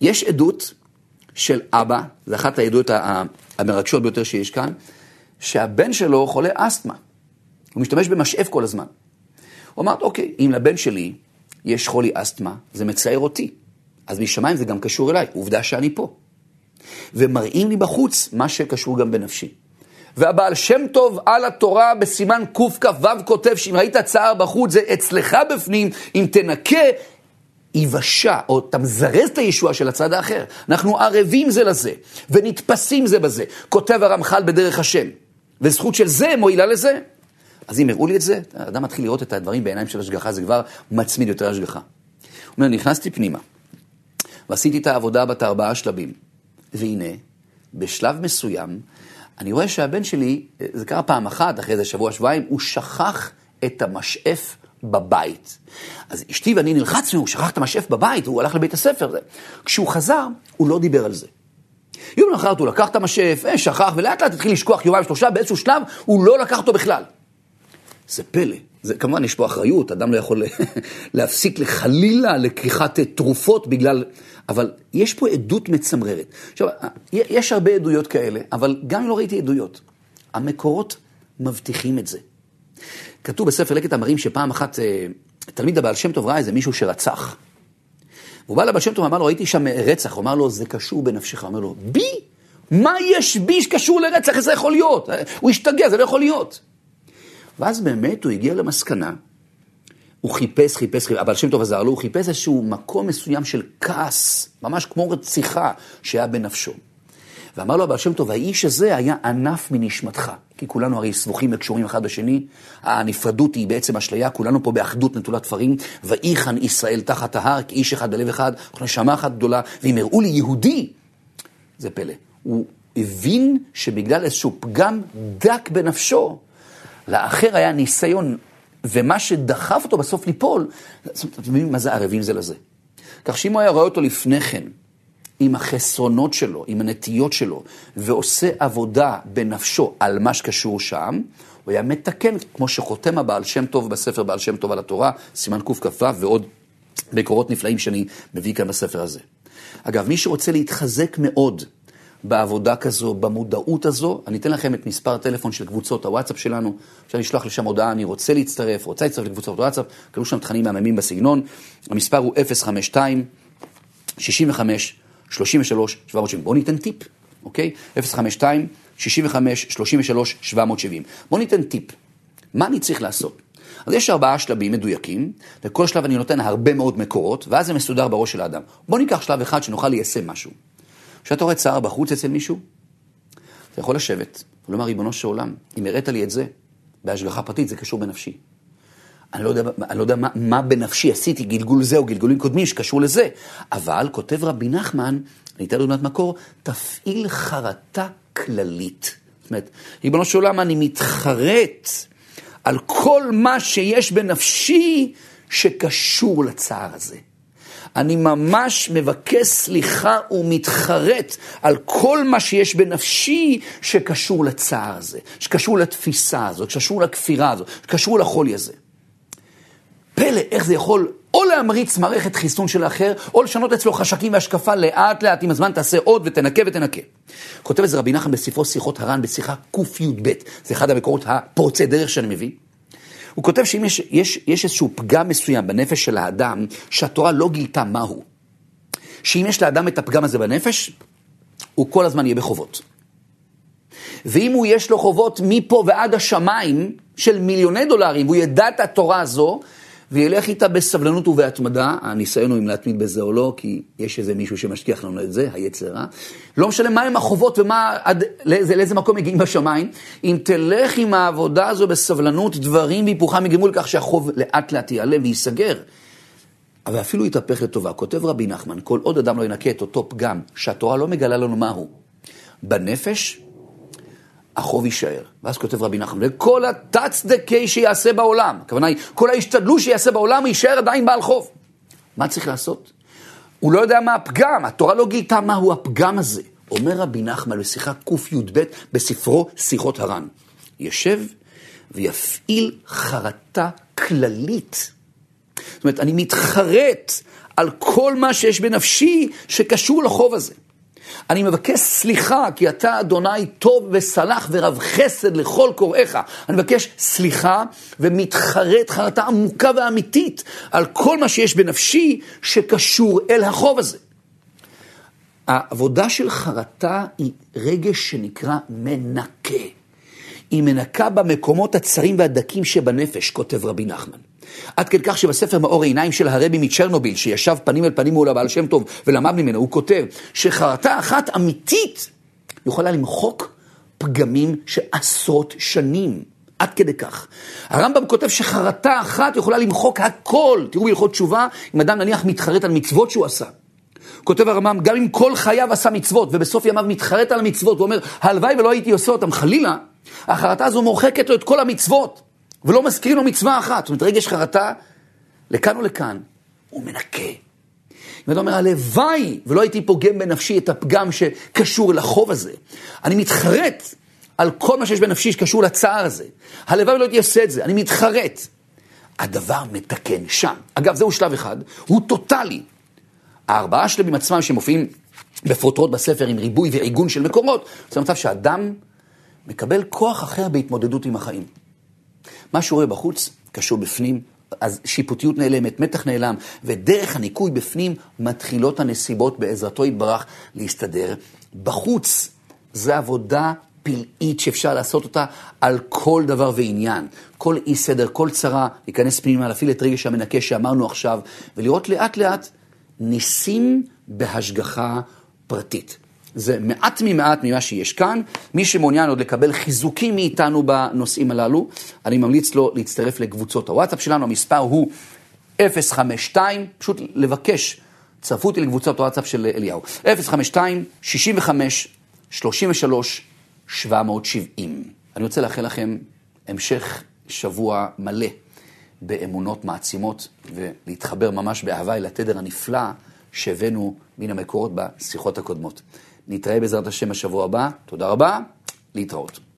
יש עדות של אבא, זו אחת העדויות המרגשות ביותר שיש כאן, שהבן שלו חולה אסתמה. הוא משתמש במשאף כל הזמן. הוא אמר, אוקיי, אם לבן שלי יש חולי אסתמה, זה מצער אותי. אז משמיים זה גם קשור אליי, עובדה שאני פה. ומראים לי בחוץ מה שקשור גם בנפשי. והבעל שם טוב על התורה בסימן קכ"ו כותב שאם ראית צער בחוץ זה אצלך בפנים, אם תנקה, ייוושע, או אתה מזרז את הישועה של הצד האחר. אנחנו ערבים זה לזה, ונתפסים זה בזה. כותב הרמח"ל בדרך השם, וזכות של זה מועילה לזה. אז אם הראו לי את זה, האדם מתחיל לראות את הדברים בעיניים של השגחה, זה כבר מצמיד יותר השגחה. הוא אומר, נכנסתי פנימה, ועשיתי את העבודה בת ארבעה שלבים, והנה, בשלב מסוים, אני רואה שהבן שלי, זה קרה פעם אחת, אחרי איזה שבוע, שבועיים, הוא שכח את המשאף בבית. אז אשתי ואני נלחצנו, הוא שכח את המשאף בבית, הוא הלך לבית הספר. כשהוא חזר, הוא לא דיבר על זה. יום לאחרת הוא לקח את המשאף, אה, שכח, ולאט לאט התחיל לשכוח יומיים שלושה, באיזשהו שלב הוא לא לקח אותו בכלל. זה פלא. זה, כמובן, יש פה אחריות, אדם לא יכול להפסיק לחלילה לקיחת תרופות בגלל... אבל יש פה עדות מצמררת. עכשיו, יש הרבה עדויות כאלה, אבל גם אם לא ראיתי עדויות, המקורות מבטיחים את זה. כתוב בספר לקט המרים שפעם אחת אה, תלמיד הבעל שם טוב ראה איזה מישהו שרצח. והוא בא לבעל שם טוב ואמר לו, ראיתי שם רצח. הוא אמר לו, זה קשור בנפשך. הוא אומר לו, בי? מה יש בי שקשור לרצח? איך זה יכול להיות? הוא השתגע, זה לא יכול להיות. ואז באמת הוא הגיע למסקנה, הוא חיפש, חיפש, חיפש, הבעל שם טוב עזר לו, הוא חיפש איזשהו מקום מסוים של כעס, ממש כמו רציחה שהיה בנפשו. ואמר לו הבעל שם טוב, האיש הזה היה ענף מנשמתך. כי כולנו הרי סבוכים וקשורים אחד בשני. הנפרדות היא בעצם אשליה, כולנו פה באחדות נטולת תפרים. ויחן ישראל תחת ההר, כי איש אחד בלב אחד, נשמה אחת גדולה. ואם הראו לי יהודי, זה פלא. הוא הבין שבגלל איזשהו פגם דק בנפשו, לאחר היה ניסיון, ומה שדחף אותו בסוף ליפול, אתם מבינים מה זה ערבים זה לזה. כך שאם הוא היה רואה אותו לפני כן, עם החסרונות שלו, עם הנטיות שלו, ועושה עבודה בנפשו על מה שקשור שם, הוא היה מתקן, כמו שחותם הבעל שם טוב בספר בעל שם טוב על התורה, סימן קכ"ו ועוד מקורות נפלאים שאני מביא כאן בספר הזה. אגב, מי שרוצה להתחזק מאוד בעבודה כזו, במודעות הזו, אני אתן לכם את מספר הטלפון של קבוצות הוואטסאפ שלנו, אפשר לשלוח לשם הודעה, אני רוצה להצטרף, רוצה להצטרף לקבוצות הוואטסאפ, קראו שם תכנים מהממים בסגנון, המספר הוא 052 65 33 770. בואו ניתן טיפ, אוקיי? 052 65 33 770. בואו ניתן טיפ. מה אני צריך לעשות? אז יש ארבעה שלבים מדויקים, וכל שלב אני נותן הרבה מאוד מקורות, ואז זה מסודר בראש של האדם. בואו ניקח שלב אחד שנוכל ליישם משהו. כשאתה רואה צער בחוץ אצל מישהו, אתה יכול לשבת ולומר, ריבונו של עולם, אם הראת לי את זה, בהשגחה פרטית זה קשור בנפשי. אני לא יודע, אני לא יודע מה, מה בנפשי עשיתי, גלגול זה או גלגולים קודמים שקשור לזה, אבל כותב רבי נחמן, אני אתן דוגמת מקור, תפעיל חרטה כללית. זאת אומרת, ריבונו של עולם, אני מתחרט על כל מה שיש בנפשי שקשור לצער הזה. אני ממש מבקש סליחה ומתחרט על כל מה שיש בנפשי שקשור לצער הזה, שקשור לתפיסה הזאת, שקשור לכפירה הזאת, שקשור לחולי הזה. פלא, איך זה יכול או להמריץ מערכת חיסון של האחר, או לשנות אצלו חשקים והשקפה לאט לאט, עם הזמן תעשה עוד ותנקה ותנקה. כותב את זה רבי נחם בספרו שיחות הר"ן בשיחה קי"ב, זה אחד המקורות הפורצי דרך שאני מביא. הוא כותב שאם יש, יש, יש איזשהו פגם מסוים בנפש של האדם, שהתורה לא גילתה מהו, שאם יש לאדם את הפגם הזה בנפש, הוא כל הזמן יהיה בחובות. ואם הוא יש לו חובות מפה ועד השמיים של מיליוני דולרים, והוא ידע את התורה הזו, וילך איתה בסבלנות ובהתמדה, הניסיון הוא אם להתמיד בזה או לא, כי יש איזה מישהו שמשכיח לנו את זה, היצר רע. לא משנה מהם החובות ומה, עד, לאיזה, לאיזה מקום מגיעים בשמיים, אם תלך עם העבודה הזו בסבלנות, דברים והיפוכם יגרמו לכך שהחוב לאט לאט יעלה וייסגר. אבל אפילו יתהפך לטובה. כותב רבי נחמן, כל עוד אדם לא ינקה את אותו פגם, שהתורה לא מגלה לנו מהו, בנפש, החוב יישאר. ואז כותב רבי נחמן, וכל התצדקי שיעשה בעולם, הכוונה היא, כל ההשתדלות שיעשה בעולם, יישאר עדיין בעל חוב. מה צריך לעשות? הוא לא יודע מה הפגם, התורה לא גילתה מהו הפגם הזה. אומר רבי נחמן בשיחה קי"ב בספרו שיחות הר"ן, ישב ויפעיל חרטה כללית. זאת אומרת, אני מתחרט על כל מה שיש בנפשי שקשור לחוב הזה. אני מבקש סליחה, כי אתה, אדוני, טוב וסלח ורב חסד לכל קוראיך. אני מבקש סליחה ומתחרט חרטה עמוקה ואמיתית על כל מה שיש בנפשי שקשור אל החוב הזה. העבודה של חרטה היא רגש שנקרא מנקה. היא מנקה במקומות הצרים והדקים שבנפש, כותב רבי נחמן. עד כדי כך שבספר מאור העיניים של הרבי מצ'רנוביל, שישב פנים אל פנים מול הבעל שם טוב ולמד ממנו, הוא כותב שחרטה אחת אמיתית יכולה למחוק פגמים של עשרות שנים. עד כדי כך. הרמב"ם כותב שחרטה אחת יכולה למחוק הכל. תראו בהלכות תשובה, אם אדם נניח מתחרט על מצוות שהוא עשה. כותב הרמב"ם, גם אם כל חייו עשה מצוות, ובסוף ימיו מתחרט על המצוות, ואומר, הלוואי ולא הייתי עושה אותם, חלילה, החרטה הזו מורחקת לו את כל המצוות. ולא מזכירים לו מצווה אחת. זאת אומרת, רגש חרטה, לכאן ולכאן, הוא מנקה. אם אתה אומר, הלוואי ולא הייתי פוגם בנפשי את הפגם שקשור לחוב הזה. אני מתחרט על כל מה שיש בנפשי שקשור לצער הזה. הלוואי ולא הייתי עושה את זה, אני מתחרט. הדבר מתקן שם. אגב, זהו שלב אחד, הוא טוטאלי. הארבעה שלבים עצמם שמופיעים בפרוטרוט בספר עם ריבוי ועיגון של מקורות, זה מצב שאדם מקבל כוח אחר בהתמודדות עם החיים. מה שהוא רואה בחוץ קשור בפנים, אז שיפוטיות נעלמת, מתח נעלם, ודרך הניקוי בפנים מתחילות הנסיבות בעזרתו יתברך להסתדר. בחוץ זה עבודה פלאית שאפשר לעשות אותה על כל דבר ועניין. כל אי סדר, כל צרה, להיכנס פנימה, להפעיל את רגש המנקה שאמרנו עכשיו, ולראות לאט לאט ניסים בהשגחה פרטית. זה מעט ממעט ממה שיש כאן. מי שמעוניין עוד לקבל חיזוקים מאיתנו בנושאים הללו, אני ממליץ לו להצטרף לקבוצות הוואטסאפ שלנו, המספר הוא 052, פשוט לבקש, צרפו אותי לקבוצות הוואטסאפ של אליהו, 052 65 33 770. אני רוצה לאחל לכם המשך שבוע מלא באמונות מעצימות ולהתחבר ממש באהבה אל התדר הנפלא שהבאנו מן המקורות בשיחות הקודמות. נתראה בעזרת השם בשבוע הבא. תודה רבה, להתראות.